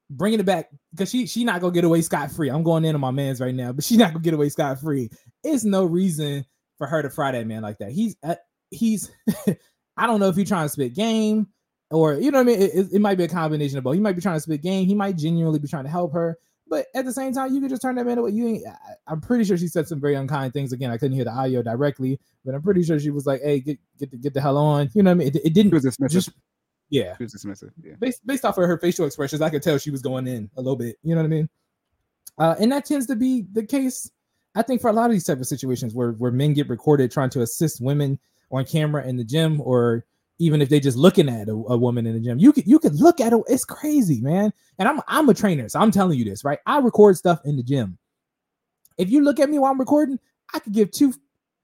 bringing it back because she she not gonna get away scot free. I'm going in on my man's right now, but she's not gonna get away scot free. It's no reason for her to fry that man like that. He's uh, he's (laughs) I don't know if he's trying to spit game or you know what I mean. It, it, it, might be a combination of both. He might be trying to spit game. He might genuinely be trying to help her. But at the same time, you could just turn that man away. You ain't. I, am pretty sure she said some very unkind things. Again, I couldn't hear the audio directly, but I'm pretty sure she was like, "Hey, get get the, get the hell on." You know what I mean? It, it didn't. It was just yeah, she was dismissive. Yeah, based based off of her facial expressions, I could tell she was going in a little bit. You know what I mean? Uh, and that tends to be the case. I think for a lot of these type of situations where where men get recorded trying to assist women on camera in the gym, or even if they just looking at a, a woman in the gym, you could you could look at it. It's crazy, man. And I'm I'm a trainer, so I'm telling you this, right? I record stuff in the gym. If you look at me while I'm recording, I could give two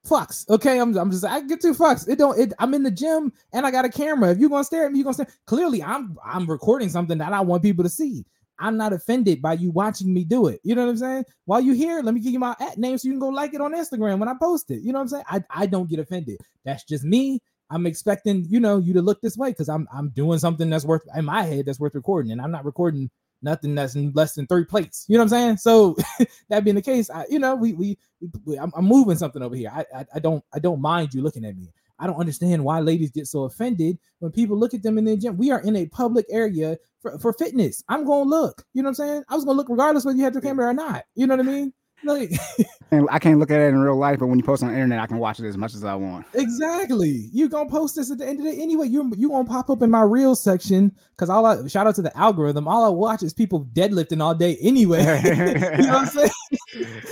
fucks. Okay, I'm, I'm just I get two fucks. It don't. It, I'm in the gym and I got a camera. If you're gonna stare at me, you're gonna stare. Clearly, I'm I'm recording something that I want people to see. I'm not offended by you watching me do it. You know what I'm saying? While you're here, let me give you my at name so you can go like it on Instagram when I post it. You know what I'm saying? I, I don't get offended. That's just me. I'm expecting, you know, you to look this way because I'm I'm doing something that's worth in my head that's worth recording. And I'm not recording nothing that's less than three plates. You know what I'm saying? So (laughs) that being the case, I, you know, we we, we I'm, I'm, moving something over here. I, I I don't I don't mind you looking at me. I don't understand why ladies get so offended when people look at them in the gym. We are in a public area for, for fitness. I'm gonna look. You know what I'm saying? I was gonna look regardless whether you had your camera or not. You know what I mean? Like (laughs) I can't look at it in real life, but when you post on the internet, I can watch it as much as I want. Exactly. You gonna post this at the end of the anyway. You you gonna pop up in my real section because all I shout out to the algorithm. All I watch is people deadlifting all day anyway. (laughs) you know what I'm (laughs) saying?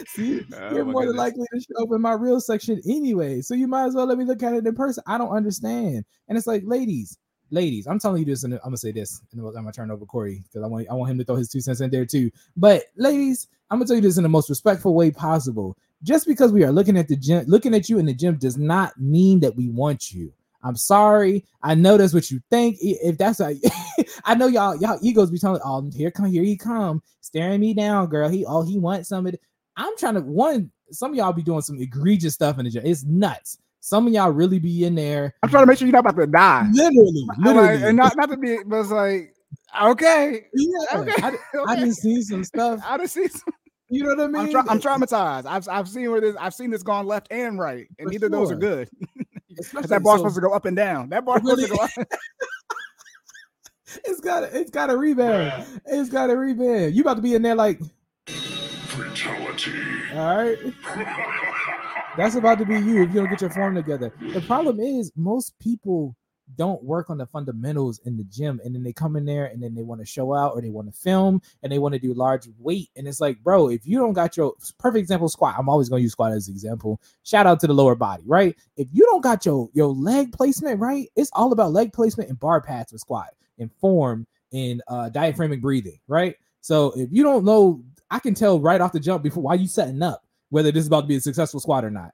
See, oh, you're more than likely to show up in my real section anyway. So you might as well let me look at it in person. I don't understand. And it's like, ladies, ladies, I'm telling you this, and I'm gonna say this, and I'm gonna turn over Corey because I want I want him to throw his two cents in there too. But ladies, I'm gonna tell you this in the most respectful way possible. Just because we are looking at the gym, looking at you in the gym, does not mean that we want you. I'm sorry. I know that's what you think. If that's a, (laughs) I know y'all y'all egos be telling, oh, here come here he come, staring me down, girl. He oh he wants some of it. I'm trying to one. Some of y'all be doing some egregious stuff in the gym. It's nuts. Some of y'all really be in there. I'm trying to make sure you're not about to die. Literally, (laughs) literally, like, and not not to be, but it's like okay, (laughs) yeah. Okay. I, okay. I didn't see some stuff. I didn't see some. You know what I mean? I'm, tra- I'm, traumatized. I've I've seen where this I've seen this gone left and right, and For neither sure. of those are good. (laughs) that bar's so, supposed to go up and down. That bar's really, supposed to go. Up. (laughs) it's got it's got a rebound. It's got a rebound. You about to be in there like fatality. All right. (laughs) That's about to be you if you don't get your form together. The problem is most people don't work on the fundamentals in the gym. And then they come in there and then they want to show out or they want to film and they want to do large weight. And it's like bro if you don't got your perfect example squat. I'm always going to use squat as example. Shout out to the lower body right? If you don't got your your leg placement right it's all about leg placement and bar paths with squat and form and uh diaphragmic breathing right? So if you don't know i can tell right off the jump before why you setting up whether this is about to be a successful squat or not.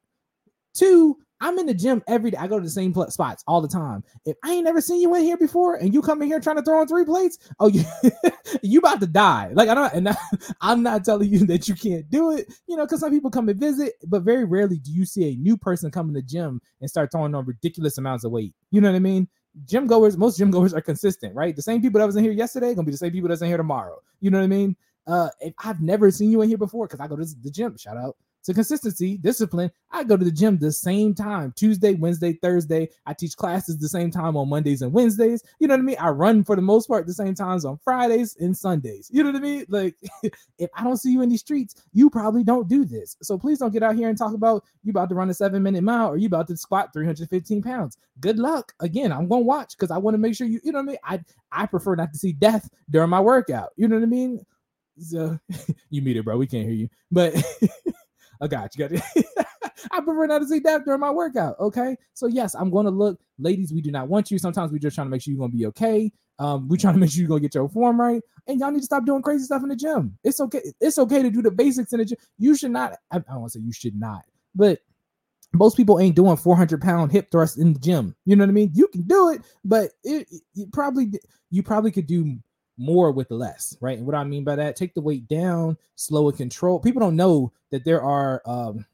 Two I'm in the gym every day. I go to the same pl- spots all the time. If I ain't never seen you in here before, and you come in here trying to throw on three plates, oh, you (laughs) you about to die. Like I don't, and I, (laughs) I'm not telling you that you can't do it. You know, because some people come and visit, but very rarely do you see a new person come in the gym and start throwing on ridiculous amounts of weight. You know what I mean? Gym goers, most gym goers are consistent, right? The same people that was in here yesterday gonna be the same people that's in here tomorrow. You know what I mean? Uh, if I've never seen you in here before because I go to the gym. Shout out to consistency, discipline. I go to the gym the same time Tuesday, Wednesday, Thursday. I teach classes the same time on Mondays and Wednesdays. You know what I mean? I run for the most part the same times on Fridays and Sundays. You know what I mean? Like, (laughs) if I don't see you in these streets, you probably don't do this. So please don't get out here and talk about you about to run a seven minute mile or you about to squat 315 pounds. Good luck. Again, I'm gonna watch because I want to make sure you, you know what I mean? I I prefer not to see death during my workout. You know what I mean? So (laughs) you meet it, bro. We can't hear you, but (laughs) I got you. Got it. (laughs) I prefer not to see that during my workout. Okay. So yes, I'm going to look, ladies. We do not want you. Sometimes we're just trying to make sure you're going to be okay. Um, we're trying to make sure you're going to get your form right, and y'all need to stop doing crazy stuff in the gym. It's okay. It's okay to do the basics in the gym. You should not. I, I don't want to say you should not, but most people ain't doing 400 pound hip thrusts in the gym. You know what I mean? You can do it, but it, it probably you probably could do more with less, right? And what I mean by that, take the weight down, slow and control. People don't know that there are um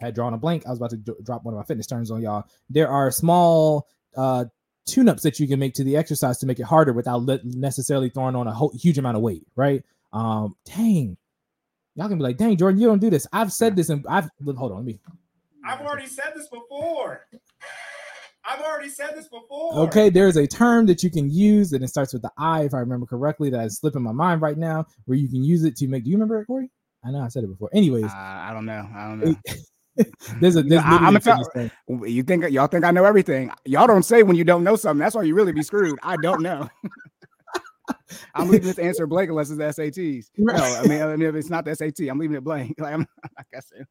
I had drawn a blank. I was about to d- drop one of my fitness terms on y'all. There are small uh tune-ups that you can make to the exercise to make it harder without le- necessarily throwing on a whole, huge amount of weight, right? Um, dang, y'all can be like, dang, Jordan, you don't do this. I've said this, and I've hold on, let me. I've already said this before. I've already said this before. Okay, there's a term that you can use, and it starts with the I, if I remember correctly. That is slipping my mind right now, where you can use it to make. Do you remember it, Corey? I know I said it before. Anyways, Uh, I don't know. I don't know. (laughs) there's a there's I, I'm a a tell- You think y'all think I know everything? Y'all don't say when you don't know something. That's why you really be screwed. I don't know. (laughs) I'm leaving this answer blank unless it's the SATs. No, I mean, I mean, if it's not the SAT, I'm leaving it blank. (laughs) Like I'm, like I said,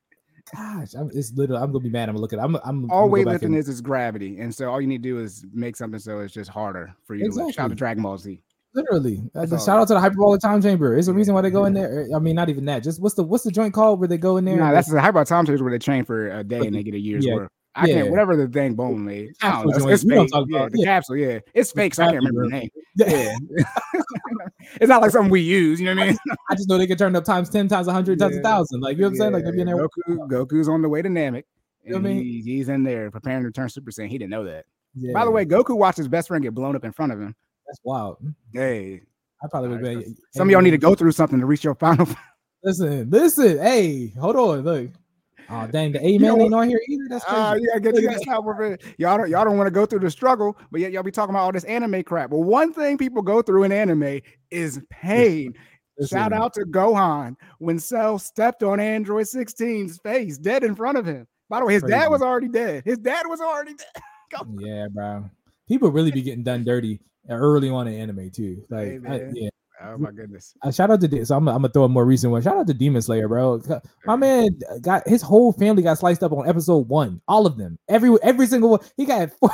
Gosh, I'm, it's literally. I'm gonna be mad. I'm gonna look at. It. I'm. I'm. all I'm gonna go back weightlifting and- is is gravity, and so all you need to do is make something so it's just harder for you to lift. Shout out Exactly. to Dragon Ball Z. Literally, That's the- all. shout out to the hyperbolic time chamber. It's a Yeah. reason why they go in there. Eh, I mean, not even that. Just what's the what's the joint called where they go in there? Nah, that's the hyper time chamber where they train for a day and they get a year's Yeah. work. I Yeah. can't whatever the thing bone made. I don't capsule know. It's, it's You know what I'm fake. talking Yeah, about. the Yeah. capsule. Yeah, it's fake. So I can't remember the name. Yeah, (laughs) it's not like something we use. You know what I mean? I just know they can turn up times ten, times a hundred, times a Yeah. thousand. Like you know what I'm saying? Like they be in there. Goku, Goku's on the way to Namek. You know what I mean? he, he's in there preparing to turn Super Saiyan. He didn't know that. Yeah, By the way, Goku watched his best friend get blown up in front of him. that's wild. Hey, I probably would be. some of y'all need to go through something to reach your final. (laughs) Listen, listen. Hey, hold on. Look. Oh dang, the (laughs) A man ain't on here either. That's crazy. Uh, gotta get you gotta stop with it. Y'all don't y'all don't want to go through the struggle, but yet y'all be talking about all this anime crap. Well, one thing people go through in anime is pain. Shout out to Gohan when Cell stepped on Android 16's face, dead in front of him. By the way, his dad was already dead. His dad was already dead. (laughs) Yeah, bro. People really be getting done dirty early on in anime too. Like, Hey, I, yeah. Oh my goodness. Uh, shout out to this. so I'm, I'm gonna throw a more recent one. Shout out to Demon Slayer, bro. My man got his whole family got sliced up on episode one. All of them, every every single one. He got (laughs) four,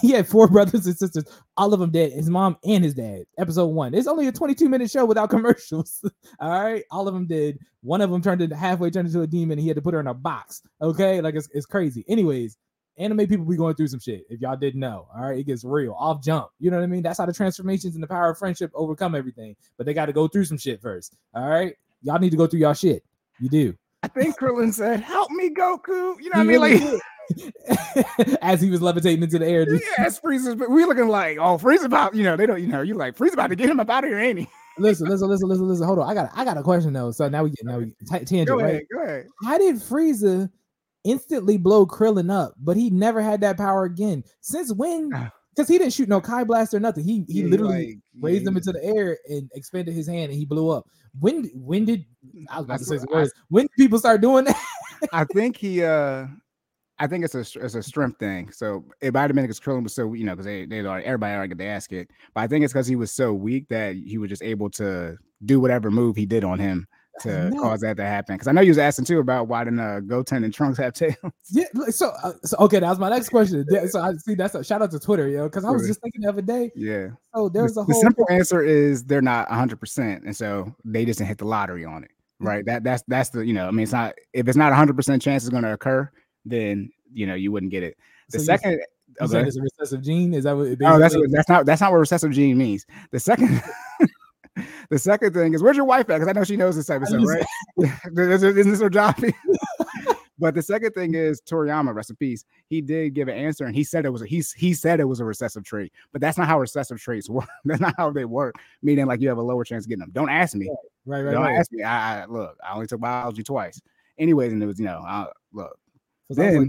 he had four brothers and sisters. All of them dead. His mom and his dad. Episode one. It's only a 22 minute show without (laughs) commercials. all right, all of them did. One of them turned into halfway turned into a demon. He had to put her in a box. Okay, like it's, it's crazy. Anyways, anime people be going through some shit. If y'all didn't know, all right, it gets real off jump. You know what I mean? That's how the transformations and the power of friendship overcome everything. But they got to go through some shit first. All right, y'all need to go through y'all shit. You do. I think Krillin said, "Help me, Goku." You know what I mean? really Like, (laughs) as he was levitating into the air. just- yes, Frieza's. But we looking like, oh, Frieza about. You know, they don't. You know, you like Frieza about to get him up out of here, ain't he? (laughs) listen, listen, listen, listen, listen. Hold on, I got, I got a question though. So now we get, now we t- tangent, Go right? ahead. Go ahead. How did Frieza instantly blow Krillin up, but he never had that power again? Since when? Ah. Because he didn't shoot no Kai blast or nothing. He he Yeah, literally like, raised yeah, him into the air and expanded his hand and he blew up. When when did I was about to say some words? When did people start doing that? I (laughs) think he uh I think it's a it's a strength thing. So it might have been because Krillin was so you know because they they already, everybody already get the ass kicked. But I think it's because he was so weak that he was just able to do whatever move he did on him to cause that to happen. Because I know you was asking too about why didn't uh, Goten and Trunks have (laughs) tails? Yeah, so, uh, so okay, that was my next question. Yeah, So I see that's a shout out to Twitter, yo, because I was just thinking the other day. yeah, Oh, the, there's a the whole simple answer is they're not 100, percent and so they just didn't hit the lottery on it. Mm. Right. That that's that's the you know I mean it's not if it's not 100 percent chance it's going to occur then you know you wouldn't get it. The So second, saying it's a recessive gene? Is that what? Oh, that's that's not that's not what recessive gene means. The second, (laughs) (laughs) the second thing is where's your wife at? Because I know she knows this type of stuff, right? Is- (laughs) is- Isn't this her job? (laughs) but the second thing is Toriyama, rest in peace. He did give an answer, and he said it was a, he he said it was a recessive trait, but that's not how recessive traits work. That's not how they work. Meaning, like you have a lower chance of getting them. Don't ask me. right, right, Don't right. ask me. I, I look. I only took biology twice. Anyways, and it was you know, I, look. was like, Then-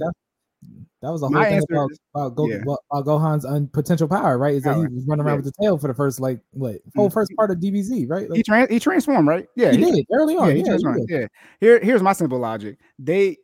that, was the My whole thing about, is- about, Go, yeah. about Gohan's un, potential power, right? Is that Power, he was running around yeah. with the tail for the first like what whole Mhm. first part of DBZ, right? He Like, trans he transformed, right? Yeah, he, did early on. yeah, he Yeah, transformed. did. Yeah. Here, here's my simple logic. They,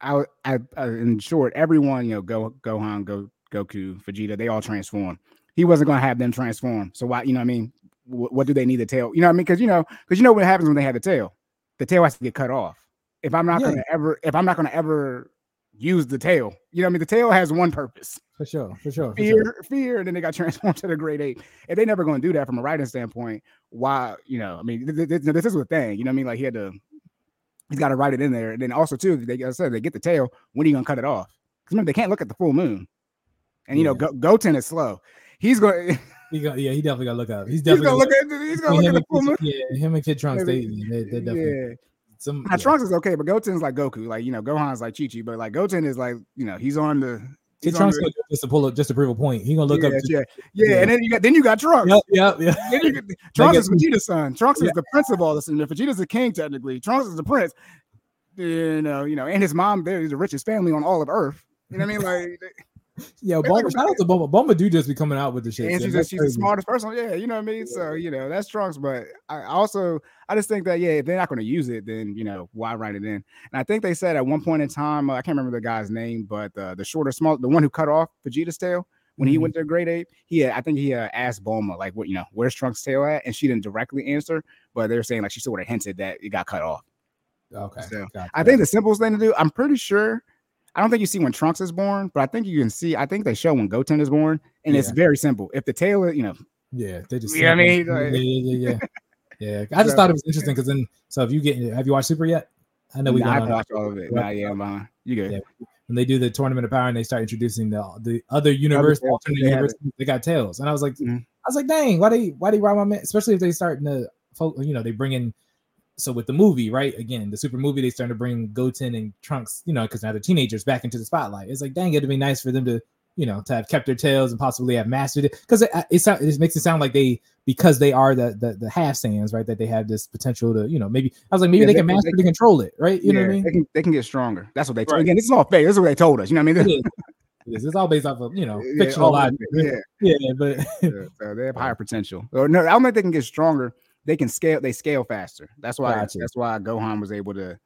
I, I, I, in short, everyone, you know, Go, Gohan, Go, Goku, Vegeta, they all transform. He wasn't going to have them transform. So why, you know, what I mean, what, what do they need the tail? You know, what I mean, because you know, because you know what happens when they have the tail. The tail has to get cut off. If I'm not Yeah. going to ever, if I'm not going to ever use the tail, you know, I mean, the tail has one purpose: for sure, for sure. For fear, sure. fear, and then they got (laughs) transformed to the Great Ape. And they never going to do that from a writing standpoint, why, you know, I mean, th- th- th- this is a thing. You know, I mean, like he had to he's got to write it in there. And then also too, they like I said they get the tail. When are you gonna cut it off? Because remember they can't look at the full moon. And you know, Yeah. Go- Goten is slow. He's going. (laughs) He got, yeah, he definitely got to look up. He's He's definitely gonna look at. He's gonna look at the full moon. Yeah, him and Kid Trunks, they, they, they definitely Yeah. Some. Yeah. Trunks is okay, but Goten's like Goku. Like you know, Gohan's like Chi Chi, but like Goten is like you know he's on the. He's on Trunks the gonna do it just to pull up, just to prove a point. He gonna look yeah, up. Yeah, yeah, yeah. and then you got then you got Trunks. Yep, yep. Then you (laughs) Trunks is Vegeta's son. Trunks is the prince of all this, and Vegeta's the king technically. Trunks is the prince. You know, you know, and his mom, they're the richest family on all of Earth. You know what I mean? Like, (laughs) They Bulma, shout out to Bulma. Bulma do just be coming out with the shit. and she's, she's the smartest person. Yeah, you know what I mean. So you know that's Trunks, but I also I just think that yeah, if they're not going to use it, then you know why write it in? And I think they said at one point in time, uh, I can't remember the guy's name, but uh, the shorter, small, the one who cut off Vegeta's tail when he Mhm. went to Great Ape, he I think he uh, asked Bulma like, what you know, where's Trunks' tail at, and she didn't directly answer, but they were saying like she sort of hinted that it got cut off. Okay, So, gotcha. I think the simplest thing to do, I'm pretty sure. I don't think you see when Trunks is born, but I think you can see. I think they show when Goten is born, and it's very simple. If the tail, you know, Yeah, they just. You know I mean? Yeah, yeah, yeah, yeah. (laughs) yeah. I just thought it was interesting because then, so if you get, have you watched Super yet? I know we Nah, I got haven't watched all of it. Nah, yeah, I'm. You good? Yeah. when they do the tournament of power and they start introducing the the other universe, they got tails, and I was like, Mhm. I was like, dang, why they why they rob my man? Especially if they starting to, fo- you know, they bring in. So with the movie, right? Again, the super movie, they starting to bring Goten and Trunks, you know, because now they're teenagers back into the spotlight. It's like, dang, it'd be nice for them to, you know, to have kept their tails and possibly have mastered it. Because it, it, it makes it sound like they, because they are the the, the half Saiyans, right? That they have this potential to, you know, maybe I was like, maybe Yeah, they, they can master they to control it, right? You know what I mean? They can, they can get stronger. That's what they told. Right. Again, this is all fake. This is what they told us. You know what I mean? (laughs) is. It is. It's all based off of you know Yeah, fictional all- logic. yeah, yeah, but yeah, so they have higher potential. Or no, I don't think they can get stronger. They can scale. They scale faster. That's why. Gotcha. That's why Gohan was able to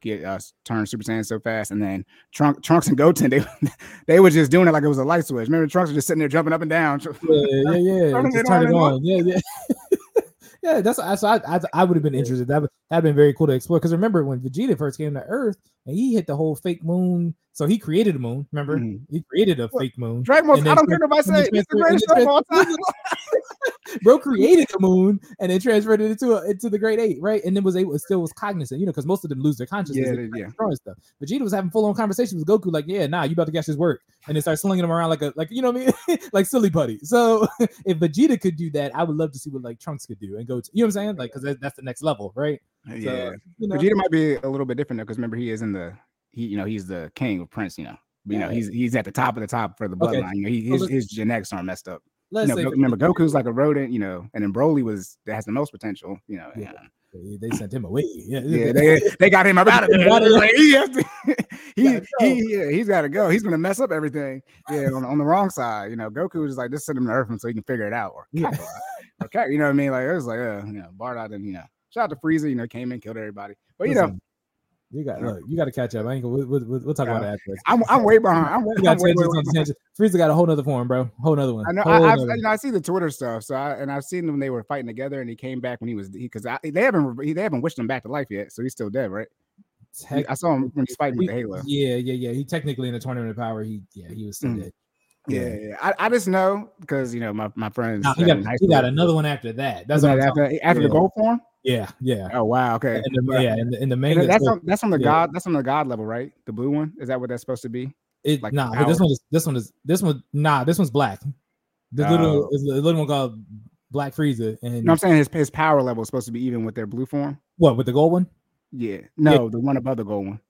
get uh, us turn Super Saiyan so fast. And then Trunk, Trunks and Goten, they (laughs) they were just doing it like it was a light switch. Remember, Trunks was just sitting there jumping up and down. yeah, yeah, yeah. (laughs) Just turn on it on. Yeah, yeah. (laughs) yeah, that's that's I I, I would have been interested. That would that'd been very cool to explore. Because remember when Vegeta first came to Earth and he hit the whole fake moon. So he created a moon. Remember Mhm. he created a fake moon. Dragon Ball. I don't care if I and say it's the greatest and then show of all time. (laughs) (laughs) Bro created a moon and then transferred it into a, into the Great Ape, right? And then was able still was cognizant, you know, because most of them lose their consciousness. Yeah, they- yeah. stuff. Vegeta was having full on conversations with Goku, like, yeah, nah, you about to catch his work, and then start slinging him around like a like you know what I mean, (laughs) like silly putty. So if Vegeta could do that, I would love to see what like Trunks could do and go to you know what I'm saying, like because that, that's the next level, right? Yeah, You know, Vegeta might be a little bit different though, because remember he is in the he, you know, he's the king of Prince. You know, you know, he's he's at the top of the top for the Okay. bloodline. You know, he, his, his genetics aren't messed up. Let's know, say Go- remember Goku's like a rodent. You know, and then Broly was that has the most potential. You know, Yeah. yeah, they sent him away. Yeah, yeah they, they got him out of there. Like, he, has to, he, Gotta go. he, yeah, he's got to go. He's gonna mess up everything. Yeah, on, on the wrong side. You know, Goku was just like, just send him to Earth so he can figure it out. Or Yeah. Kak- you know what I mean? Like it was like, uh, you know, Bardock and you know, shout out to Frieza. You know, came in, killed everybody. But you know, Listen, you got look, you got to catch up. I ain't we'll, we'll, we'll talk about that afterwards. I'm I'm way behind. I'm, way- got I'm way, way, way behind. Frieza got a whole nother form, bro. Whole nother one. I know. Whole I, I've, you know, I see the Twitter stuff. So I and I've seen them when they were fighting together, and he came back when he was because they haven't they haven't wished him back to life yet. So he's still dead, right? I saw him when he's fighting with the Halo. Yeah, yeah, yeah. He technically in the tournament of power, he yeah, he was still Mm. dead. Yeah, yeah. I, I just know because you know my, my friends Nah, he got he got another one after that. That's what after after the gold form. Yeah, yeah. Oh wow, okay. And the, yeah, and the, and the And manga. that's so on, that's on the yeah. god. That's on the god level, right? The blue one. Is that what that's supposed to be? it, like nah, this one is this one is this one. Nah, this one's black. The little Oh. is a little one called Black Frieza, and No, I'm saying his his power level is supposed to be even with their blue form. what with the gold one? Yeah. No, the one above the gold one.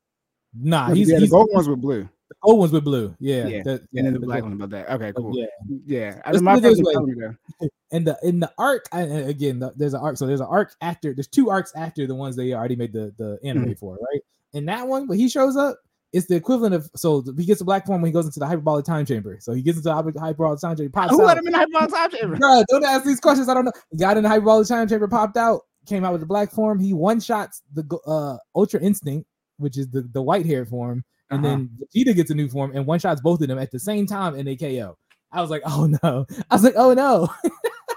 Nah, No, he's, yeah, the he's gold one's with blue. The gold one's with blue. Yeah, Yeah, the- and then the the black one above that. Okay, cool. Yeah, Yeah, I my this way. telling me that. and the in the arc I, again the, there's an arc so there's an arc after there's two arcs after the ones they already made the the anime Mm-hmm. for right and that one when he shows up it's the equivalent of so he gets the black form when he goes into the hyperbolic time chamber so he gets into the hyper- hyperbolic time chamber pops Who out let him in the hyperbolic time chamber? Bruh, don't ask these questions I don't know he got in the hyperbolic time chamber popped out came out with the black form he one shots the uh ultra instinct which is the the white hair form and Uh-huh. then Vegeta gets a new form and one shots both of them at the same time and they KO I was like, oh no. I was like, oh no.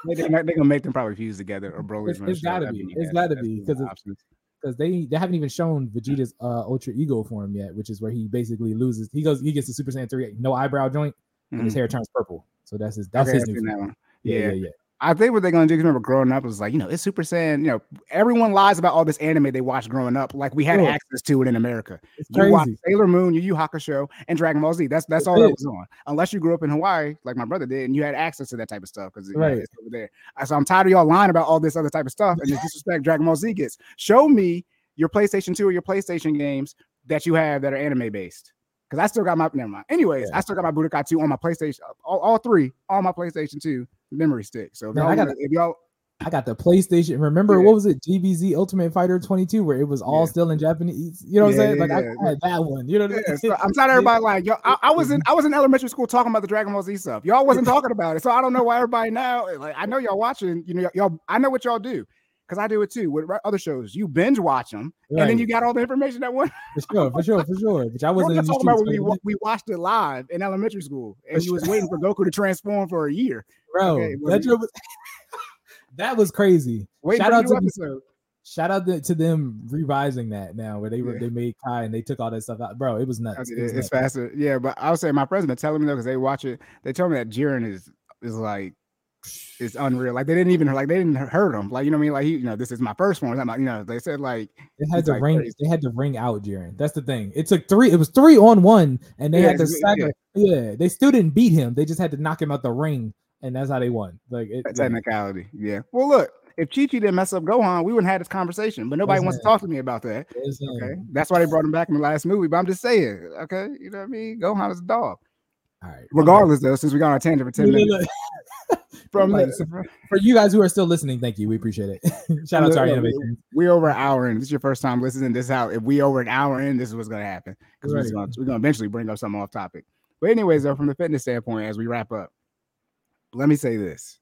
They, they, are gonna make them probably fuse together or Broly's It's- gonna it's gotta be. It's has- gotta be, the 'cause it- options. because they they haven't even shown Vegeta's uh ultra ego form yet, which is where he basically loses. He goes, he gets the Super Saiyan three, no eyebrow joint, and his Mhm. hair turns purple. So that's his that's Okay, his new form. that one. Yeah, Yeah. yeah, yeah. I think what they're gonna do. remember, growing up it was like you know it's Super Saiyan. You know, everyone lies about all this anime they watched growing up. Like we had access to it in America. It's You watch. Sailor Moon, Yu Yu Hakusho, and Dragon Ball Z. That's that's That's all that it. was on. Unless you grew up in Hawaii, like my brother did, and you had access to that type of stuff because Right. it's over there. So I'm tired of y'all lying about all this other type of stuff and the (laughs) disrespect Dragon Ball Z gets. Show me your PlayStation 2 or your PlayStation games that you have that are anime based. Because I still got my never mind. Anyways, Yeah. I still got my Budokai 2 on my PlayStation, all, all three on my PlayStation 2 memory stick. So if Man, y'all, I gotta- if y'all I got the PlayStation. Remember Yeah. what was it? DBZ Ultimate Fighter 22, where it was all Yeah. still in Japanese. You know what I'm Yeah, saying? yeah, like I yeah. had that one. You know what I Yeah, mean? so I'm of (laughs) everybody like yo. I, I was in mm-hmm. I was in elementary school talking about the Dragon Ball Z stuff. Y'all wasn't (laughs) talking about it, so I don't know why everybody now. Like I know y'all watching. You know y'all. I know what y'all do because I do it too with other shows. You binge watch them, and then you got all the information that one. for sure, for sure, for sure. Which I wasn't in not the talking about when we, we watched it live in elementary school, and For you was waiting for Goku to transform for a year. bro. okay, that, was, (laughs) that was crazy. Waiting Shout out to episode. Shout out to, to them revising that now, where they were Yeah. they made Kai and they took all that stuff out. Bro, it was nuts. mean, It was it's nuts. faster. Yeah, but I was saying my president telling me though because they watch it. They told me that Jiren is is like it's unreal. Like they didn't even like they didn't hurt him. Like you know what I mean? Like he, you know, this is my first one. I'm like, you know, they said like They had to like ring. crazy. They had to ring out Jiren. That's the thing. It took three. It was three on one, and they Yeah, had to stagger. Yeah. they still didn't beat him. They just had to knock him out the ring, and that's how they won. Like it, technicality. Yeah. Well, look, if Chi Chi didn't mess up Gohan, we wouldn't have this conversation. But nobody wants to talk to me about that. Okay, that's why they brought him back in the last movie. But I'm just saying, okay, you know what I mean? Gohan is a dog. All right. Regardless, though, since we got on a tangent for ten Look, look, minutes look. (laughs) from Like, the, For you guys who are still listening, thank you. We appreciate it. (laughs) Shout out to our innovators. we over an hour in. This is your first time listening. This is how if we over an hour in, this is what's gonna happen because Right. we're, gonna, we're gonna eventually bring up something off topic. But anyways, though, from the fitness standpoint, as we wrap up, let me say this.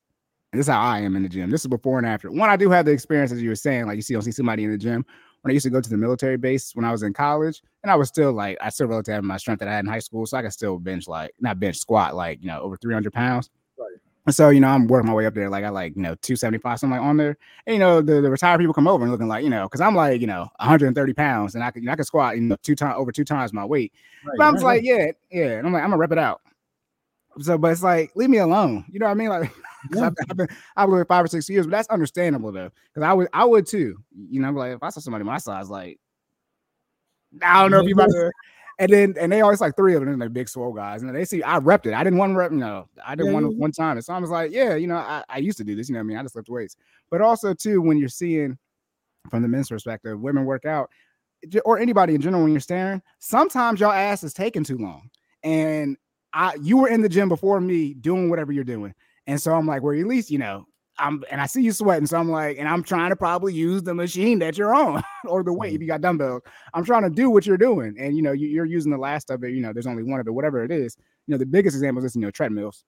And this is how I am in the gym. This is before and after. One, I do have the experience as you were saying, like you see, don't see somebody in the gym. When I used to go to the military base when I was in college, and I was still like, I still relatively have my strength that I had in high school, so I could still bench like not bench squat like you know over 300 pounds. Right. So, you know, I'm working my way up there. Like I like, you know, 275, something like on there. And, you know, the, the retired people come over and looking like, you know, because I'm like, you know, 130 pounds and I can you know, I could squat, you know, two times over two times my weight. Right, But I'm right, like, yeah, yeah. And I'm like, I'm gonna rep it out. So, but it's like, leave me alone. You know what I mean? Like, (laughs) Yeah. I've, I've been, I've lived five or six years, but that's understandable though. Because I would, I would too. You know, like if I saw somebody my size, like, I don't know if you about to. (laughs) And then, and they always like three of them, they're big swole guys. And they see I repped it. I didn't want to rep, no, I didn't Yeah, want yeah, one time. And so I was like, yeah, you know, I, I used to do this. You know what I mean? I just lift weights. But also too, when you're seeing from the men's perspective, women work out, or anybody in general, when you're staring, sometimes your ass is taking too long. And I you were in the gym before me doing whatever you're doing. And so I'm like, well, at least, you know, I'm and I see you sweating. So I'm like, and I'm trying to probably use the machine that you're on (laughs) or the weight mm-hmm. if you got dumbbells. I'm trying to do what you're doing. And you know, you, you're using the last of it, you know, there's only one of it, whatever it is. You know, the biggest example is, you know, treadmills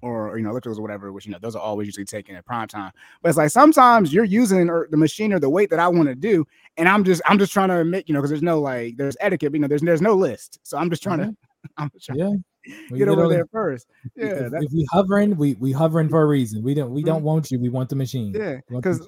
or, you know, ellipticals or whatever, which you know, those are always usually taken at prime time. But it's like sometimes you're using or the machine or the weight that I want to do, and I'm just I'm just trying to make, you know, because there's no like there's etiquette, you know, there's there's no list. So I'm just trying mm-hmm. (laughs) to I'm just trying Yeah. to We get over there first. Yeah, if, if we hovering, we we hovering for a reason. We don't we mm-hmm. don't want you. We want the machine. yeah. Because.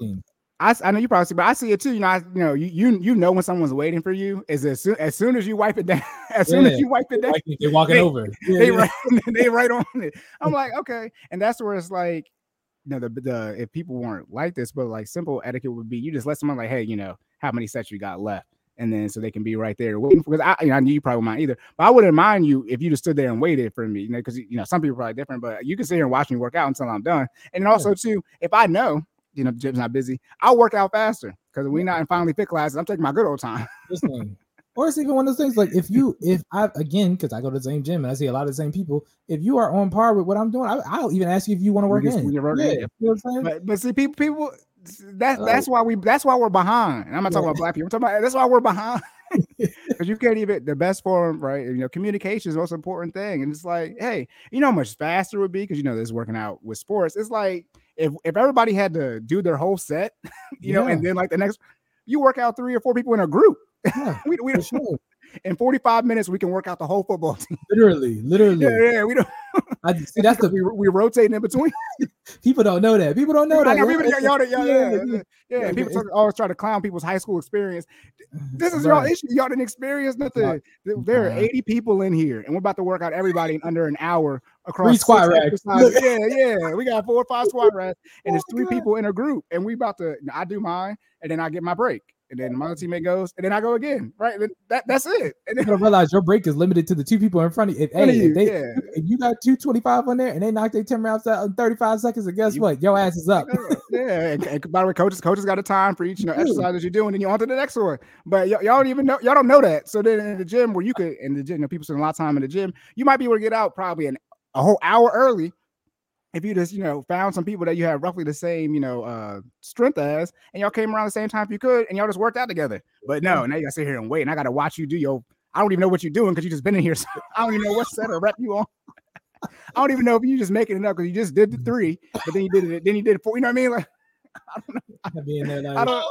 I, I know you probably see, but I see it too. You know, I, you know, you you you know when someone's waiting for you is as soon as soon as you wipe it down, (laughs) as soon Yeah. as you wipe it down, they're walking they- over. Yeah, they yeah. right (laughs) they right on it. I'm (laughs) like, okay, and that's where it's like you know the the if people weren't like this, but like simple etiquette would be you just let someone like, hey, you know, how many sets you got left, and then so they can be right there waiting because I, you know, I knew you probably wouldn't mind either, but I wouldn't mind you if you just stood there and waited for me, you know, because you know some people are probably different, but you can sit here and watch me work out until I'm done, and also too, if I know you know the gym's not busy, I'll work out faster because we're not in finally fit classes. I'm taking my good old time. (laughs) Or it's even one of those things like if you if I again because I go to the same gym and I see a lot of the same people. If you are on par with what I'm doing, I, I'll even ask you if you want to work in. we can work yeah, in. you know what I'm saying? But but see, people people that's that's why we that's why we're behind. And I'm not talking Yeah. about black people. I'm talking about that's why we're behind. (laughs) Because you can't even the best form, right? You know, communication is the most important thing. And it's like, hey, you know how much faster it would be because you know this working out with sports. It's like if if everybody had to do their whole set, (laughs) you know, and then like the next you work out three or four people in a group. Yeah, (laughs) we we sure. In 45 minutes we can work out the whole football (laughs) team. Literally, literally. Yeah, yeah, we don't (laughs) I see (laughs) that's the we we rotating in between. people don't know that. People don't know that. know, people, y'all, y'all, yeah, yeah, yeah. People talk, always try to clown people's high school experience. Mm-hmm. This is Right. y'all issue. Y'all didn't experience nothing. Right. Mm-hmm. There- are Right. 80 people in here, and we're about to work out everybody in under an hour across Three squat six racks. Yeah, yeah. We got four or five squat racks, and there's Oh my three God. people in a group, and we about to. I do mine, and then I get my break, and then my teammate goes, and then I go again. Right, that that's it. (laughs) And then gotta realize your break is limited to the two people in front of you. If, hey, of if, you, they, yeah. if you got 225 on there and they knock their 10 rounds out in 35 seconds, and guess You- what? Your ass is up. yeah, and, and by the way, coaches, coaches got a time for each you know Dude. exercise that you're doing, and you're on to the next one. But y- y'all don't even know, y'all don't know that. So then in the gym, where you could in the gym, you know, people spend a lot of time in the gym, you might be able to get out probably an, a whole hour early if you just you know found some people that you have roughly the same you know uh strength as, and y'all came around the same time if you could, and y'all just worked out together. But no, now you gotta sit here and wait, and I gotta watch you do your. I don't even know what you're doing because you just been in here. (laughs) So I don't even know what set or rep you on. (laughs) I don't even know if you just making it up because you just did the three, but then you did it, then you did four. You know what I mean? Like (laughs) I be in there I like, don't.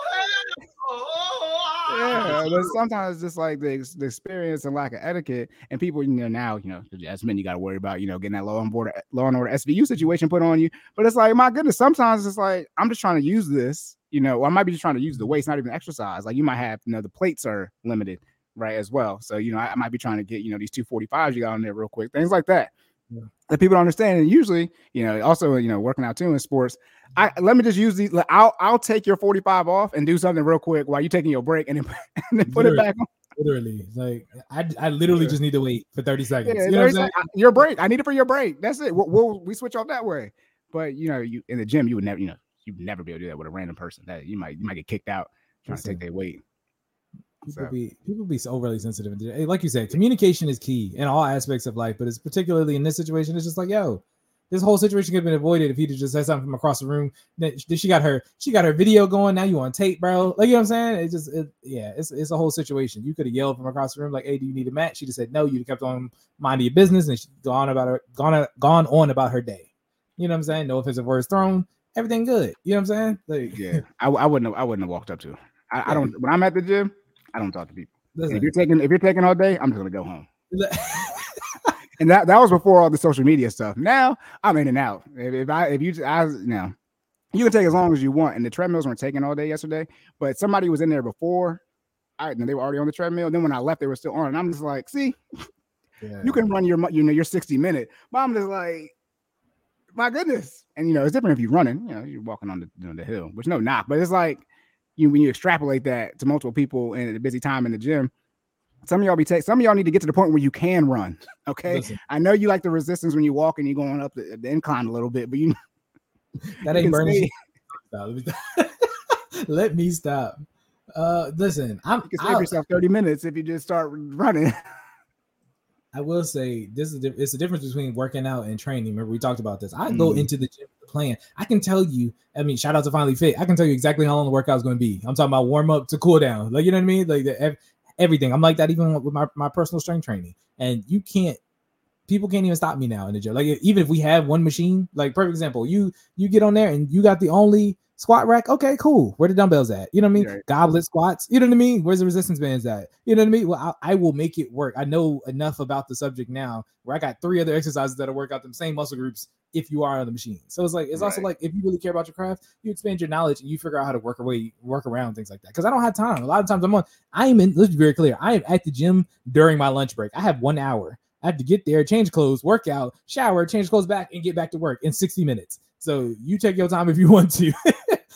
Yeah, but (laughs) sometimes it's just like the, the experience and lack of etiquette, and people, you know, now, you know, as men, you got to worry about, you know, getting that law and order, law and order SVU situation put on you. But it's like, my goodness, sometimes it's like I'm just trying to use this, you know, or I might be just trying to use the weights, not even exercise. Like you might have, you know, the plates are limited, right, as well. So you know, I, I might be trying to get, you know, these two forty fives you got on there real quick, things like that. Yeah. That people don't understand, and usually, you know, also, you know, working out too in sports, I let me just use these. I'll I'll take your 45 off and do something real quick while you're taking your break and then, (laughs) and then put it back on. literally, like, I, I literally just need to wait for 30 seconds. Yeah, you know what I'm saying? your break. I need it for your break. That's it. We'll, we'll we switch off that way. But you know, you in the gym, you would never, you know, you'd never be able to do that with a random person. That you might you might get kicked out trying to take Listen. their weight. People be people be so overly sensitive. and eh, like you said, communication is key in all aspects of life, but it's particularly in this situation. It's just like, yo, this whole situation could have been avoided if he'd have just said something from across the room. Then she got her, she got her video going. Now you on tape, bro. Like you know what I'm saying? It just, it, yeah, it's it's a whole situation. You could have yelled from across the room, like, "Hey, do you need a mat?" She just said no. You kept on minding your business, and she gone about her, gone gone on about her day. You know what I'm saying? No offensive words thrown. Everything good. You know what I'm saying? Like, Yeah, I, I wouldn't have, I wouldn't have walked up to. Her. I, I don't when I'm at the gym, I don't talk to people. Listen, If you're taking if you're taking all day, I'm just gonna go home. (laughs) And that that was before all the social media stuff. Now I'm in and out. If, if I if you I you know you can take as long as you want. And the treadmills weren't taking all day yesterday, but somebody was in there before. I and they were already on the treadmill. Then when I left, they were still on. And I'm just like, see, yeah. you can run your you know your 60 minute, but I'm just like, my goodness. And you know, it's different if you're running. You know, you're walking on the you know, the hill, which no knock, but it's like you when you extrapolate that to multiple people in a busy time in the gym. Some of y'all be take some of y'all need to get to the point where you can run. (laughs) Okay. Listen, I know you like the resistance when you walk and you're going up the, the incline a little bit, but you, (laughs) that ain't burning. Let me stop. Let me stop. Uh, listen, I'm. you can save I, yourself 30 minutes if you just start running. (laughs) I will say this is the- it's the difference between working out and training. Remember we talked about this. I go Mhm. into the gym with a plan. I can tell you. I mean, shout out to Finally Fit. I can tell you exactly how long the workout is going to be. I'm talking about warm up to cool down. Like you know what I mean? Like the, everything. I'm like that even with my my personal strength training. And you can't. People can't even stop me now in the gym. Like even if we have one machine, like perfect example, you you get on there and you got the only squat rack. Okay, cool. Where the dumbbells at? You know what I mean? Right. Goblet squats. You know what I mean? Where's the resistance bands at? You know what I mean? Well, I, I will make it work. I know enough about the subject now where I got three other exercises that'll work out the same muscle groups if you are on the machine. So it's like it's also like if you really care about your craft, you expand your knowledge and you figure out how to work away, work around things like that. Because I don't have time. A lot of times I'm on. I am in. Let's be very clear. I am at the gym during my lunch break. I have one hour. I have to get there, change clothes, work out, shower, change clothes back, and get back to work in 60 minutes. So you take your time if you (laughs) want to.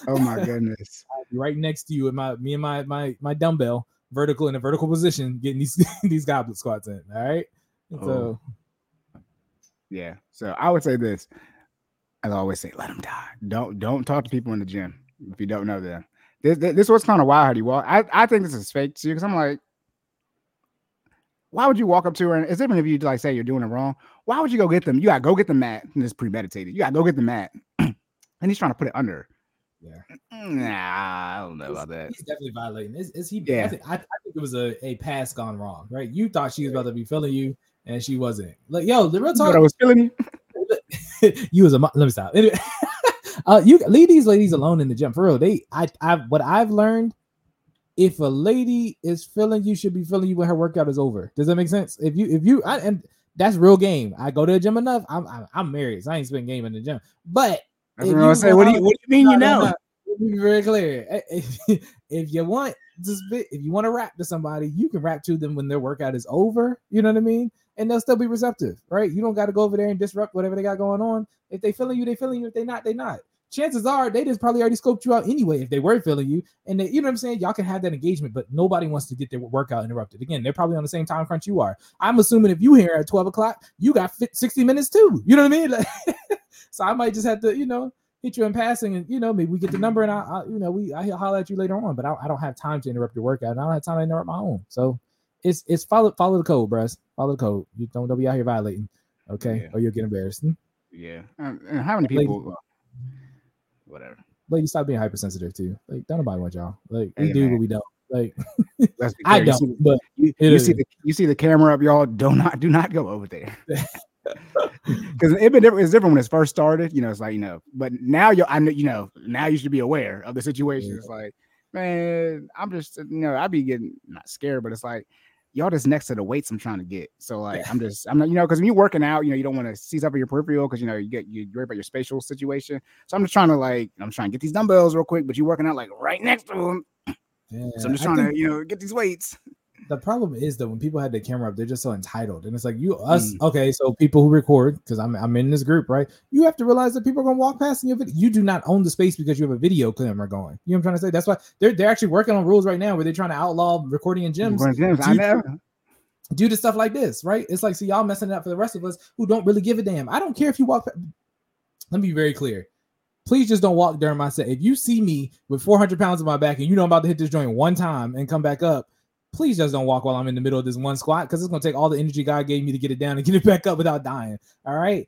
Oh my goodness. (laughs) Right next to you and my me and my my my dumbbell vertical in a vertical position, getting these (laughs) these goblet squats in. All right. So oh. Yeah. So I would say this. I always say, let them die. Don't don't talk to people in the gym if you don't know them. This this, this was kind of wild. How you walk? I, I think this is fake too because I'm like, why would you walk up to her and it's even if you like say you're doing it wrong? Why would you go get them? You gotta go get the mat and it's premeditated. You gotta go get the mat, (clears throat) and he's trying to put it under. yeah, Nah, I don't know about that. he's definitely violating. Is, is he? Yeah. I, think, I, I think it was a, a pass gone wrong, right? You thought she was about to be feeling you, and she wasn't. Like, yo, the real You talk. I was feeling you. (laughs) (laughs) you was a let me stop. (laughs) Anyway, uh, you leave these ladies alone in the gym for real. They, I, I, what I've learned, if a lady is feeling you, should be feeling you when her workout is over. Does that make sense? If you, if you, I, and that's real game. I go to the gym enough. I'm, I'm, I'm married, so I ain't spending game in the gym. But That's what I saying. What do you what do you mean you no, no, know? me be very clear. If, (laughs) if you want to spit, if you want to rap to somebody, you can rap to them when their workout is over. You know what I mean? And they'll still be receptive, right? You don't got to go over there and disrupt whatever they got going on. If they feeling you, they feeling you. If they not, they not. Chances are they just probably already scoped you out anyway. If they were feeling you, and they, you know what I'm saying, y'all can have that engagement, but nobody wants to get their workout interrupted. Again, they're probably on the same time crunch you are. I'm assuming if you here at 12 o'clock, you got 60 minutes too. You know what I mean? (laughs) Like, (laughs) so I might just have to, you know, hit you in passing, and you know, maybe we get the number, and I, I you know, we I holler at you later on. But I, I don't have time to interrupt your workout, and I don't have time to interrupt my own. So it's it's follow follow the code, bruh. Follow the code. You don't don't be out here violating, okay? Yeah. Or you'll get embarrassed. Hmm? Yeah. And how many people? Whatever. Like you stop being hypersensitive too. Like don't nobody want y'all. Like we Hey, do, man. but we don't. Like Let's be (laughs) I clear. You see, don't. But you, you see the you see the camera up, y'all. Do not do not go over there. (laughs) (laughs) Because it been different. It's different when it's first started. You know, it's like you know, but now you I know you know now you should be aware of the situation. Yeah. It's like, man, I'm just you know I'd be getting not scared, but it's like y'all just next to the weights I'm trying to get. So like I'm just I'm not you know because when you're working out, you know you don't want to seize up your peripheral because you know you get you worry about your spatial situation. So I'm just trying to like I'm trying to get these dumbbells real quick, but you're working out like right next to them. yeah, So I'm just trying think- to you know get these weights. The problem is that when people have the camera up, they're just so entitled, and it's like you us. Mm. Okay, so people who record because I'm I'm in this group, right? You have to realize that people are gonna walk past in your video. You do not own the space because you have a video camera going. You know what I'm trying to say? That's why they're they're actually working on rules right now where they're trying to outlaw recording in gyms to gyms, I to- due to stuff like this, right? It's like, see, y'all messing it up for the rest of us who don't really give a damn. I don't care if you walk. Let me be very clear. Please just don't walk during my set. If you see me with 400 pounds on my back and you know I'm about to hit this joint one time and come back up, please just don't walk while I'm in the middle of this one squat because it's gonna take all the energy God gave me to get it down and get it back up without dying. All right.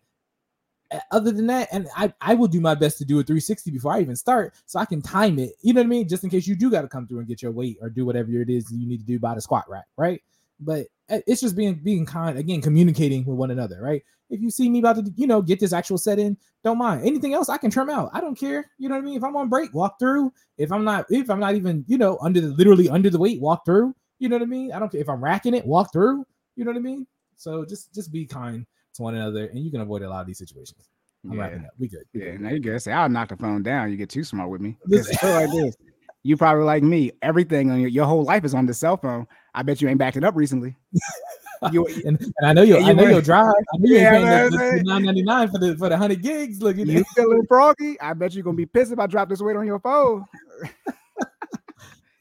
Other than that, and I, I will do my best to do a 360 before I even start so I can time it. You know what I mean? Just in case you do got to come through and get your weight or do whatever it is you need to do by the squat rack, right? But uh, it's just being being kind again, communicating with one another, right? If you see me about to, you know, get this actual set in, don't mind. Anything else I can trim out. I don't care. You know what I mean? If I'm on break, walk through. If I'm not, if I'm not even, you know, under the literally under the weight, walk through. You know what I mean? I don't care if I'm racking it, walk through. You know what I mean? So just just be kind to one another, and you can avoid a lot of these situations. I'm Yeah. wrapping up. We good. We Yeah, good. now you good. Say I'll knock the phone down. You get too smart with me. (laughs) Like this. You probably like me. Everything on your, your whole life is on the cell phone. I bet you ain't backed it up recently. (laughs) You, and, and I know you. I know you'll drive. I know you ain't paying the, nine ninety nine for the for the hundred gigs. Look at you feeling froggy? I bet you're gonna be pissed if I drop this weight on your phone. (laughs)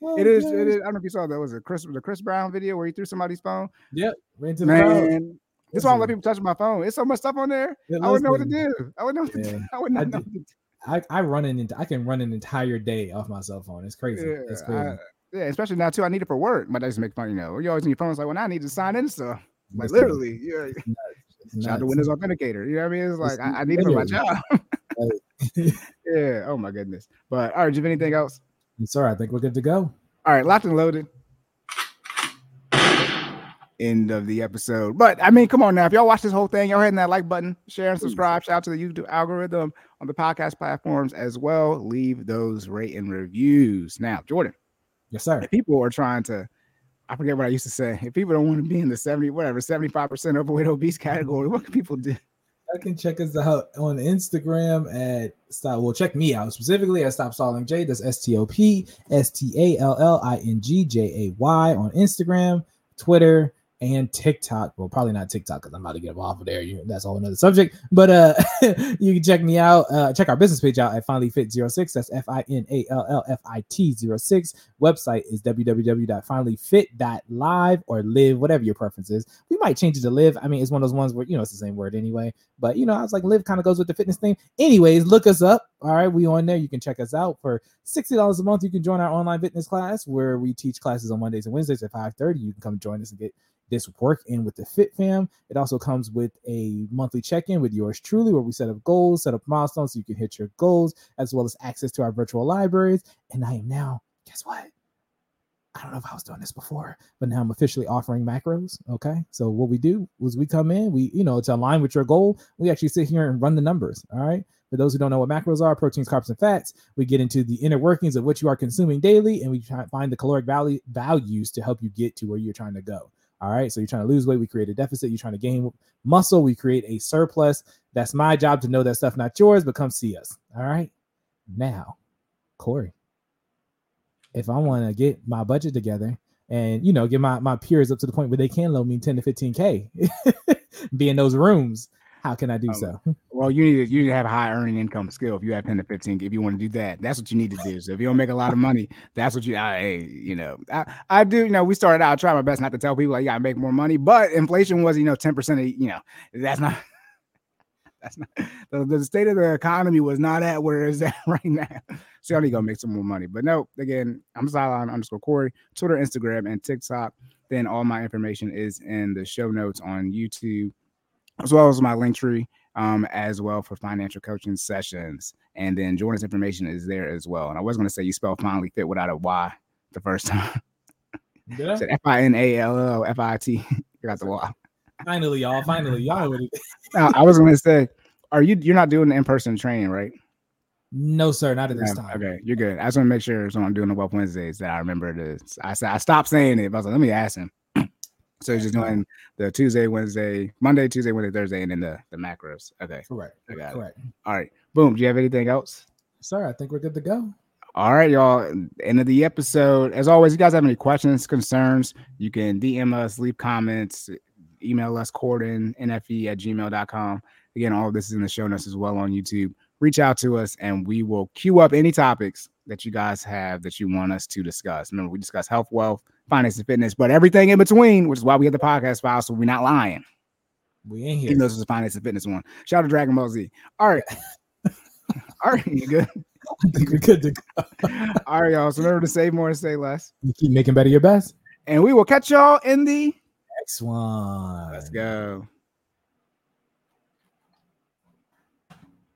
Oh, it, is, it is. I don't know if you saw that. Was it Chris the Chris Brown video where he threw somebody's phone? Yep. Right into the. Man, this why I don't let people touch my phone. It's so much stuff on there. Yeah, I wouldn't know what to do. I wouldn't know what to do. (laughs) I would not I know. did- what to do. I, I run an I can run an entire day off my cell phone. It's crazy. Yeah, it's crazy. I- yeah, especially now too. I need it for work. My days make fun. You know, you always on your phone. It's like when I need to sign in stuff. Like literally, yeah. it's Shout out to nuts. Windows Authenticator. You know what I mean? It's like It's I, I need it for my job. (laughs) (laughs) yeah. Oh my goodness. But all right, do you have anything else? Sir, I think we're good to go. All right, locked and loaded. End of the episode. But I mean, come on now. If y'all watch this whole thing, y'all hitting that like button, share and subscribe. Shout out to the YouTube algorithm on the podcast platforms as well. Leave those rate and reviews. Now, Jordan, Yes, sir. people are trying to, I forget what I used to say. If people don't want to be in the 70, whatever, 75% overweight obese category, what can people do? I can check us out on Instagram at stop. Well, check me out specifically at Stop Stalling J. That's S T O P S T A L L I N G J A Y on Instagram, Twitter, and TikTok. Well, probably not TikTok because I'm about to get off of there. You, that's all another subject. But uh, (laughs) you can check me out. Uh, check our business page out at Finally Fit 06. That's F I N A L L F I T 06. Website is www.finallyfit.live or live, whatever your preference is. Might change it to live. I mean, it's one of those ones where you know it's the same word anyway. But you know, I was like, live kind of goes with the fitness thing. Anyways, look us up. All right, we on there. You can check us out for sixty dollars a month. You can join our online fitness class where we teach classes on Mondays and Wednesdays at five thirty. You can come join us and get this work in with the Fit Fam. It also comes with a monthly check in with yours truly, where we set up goals, set up milestones so you can hit your goals, as well as access to our virtual libraries. And I am now, guess what? I don't know if I was doing this before, but now I'm officially offering macros. Okay. So what we do is we come in, we, you know, to align with your goal, we actually sit here and run the numbers. All right. For those who don't know what macros are, proteins, carbs, and fats, we get into the inner workings of what you are consuming daily, and we try to find the caloric value values to help you get to where you're trying to go. All right. So you're trying to lose weight, we create a deficit. You're trying to gain muscle, we create a surplus. That's my job to know that stuff, not yours, but come see us. All right. Now, Corey, if I want to get my budget together and you know get my, my peers up to the point where they can loan me 10 to 15k be in those rooms, how can I do so? Well, you need to you need to have a high earning income skill if you have 10 to 15. If you want to do that, that's what you need to do. So if you don't make a lot of money, that's what you I hey, you know. I, I do, you know, we started out, I try my best not to tell people like you gotta make more money, but inflation was, you know, 10% of you know, that's not (laughs) that's not the, the state of the economy was not at where it's (laughs) at right now. So y'all need to go make some more money. But no, again, I'm Sideline underscore Corey, Twitter, Instagram, and TikTok. Then all my information is in the show notes on YouTube, as well as my link tree, um, as well for financial coaching sessions. And then Jordan's information is there as well. And I was going to say you spell finally fit without a Y the first (laughs) time. I? F I N A L L F I T. (laughs) You got the Y. Finally, y'all. Finally, y'all. (laughs) Now, I was going to say, are you you're not doing in person training, right? No, sir, not at this No, time. Okay, you're good. I just want to make sure so I'm doing the Wealth Wednesdays that I remember this. I said I stopped saying it, but I was like, let me ask him. (clears throat) so he's just doing the Tuesday, Wednesday, Monday, Tuesday, Wednesday, Thursday, and then the the macros. Okay. Correct. Got it. Correct. All right. Boom. Do you have anything else? Sir, I think we're good to go. All right, y'all. End of the episode. As always, you guys have any questions, concerns, you can DM us, leave comments, email us, Corden, NFE at gmail.com. Again, all of this is in the show notes as well on YouTube. Reach out to us and we will queue up any topics that you guys have that you want us to discuss. Remember, we discuss health, wealth, finance, and fitness, but everything in between, which is why we have the podcast file, so we're not lying. We ain't here. Even though this is a finance and fitness one. Shout out to Dragon Ball Z. All right. (laughs) all right, you good? I think we're good to go. (laughs) All right, y'all. So remember to save more and say less. You keep making better your best. And we will catch y'all in the Next one. let's go.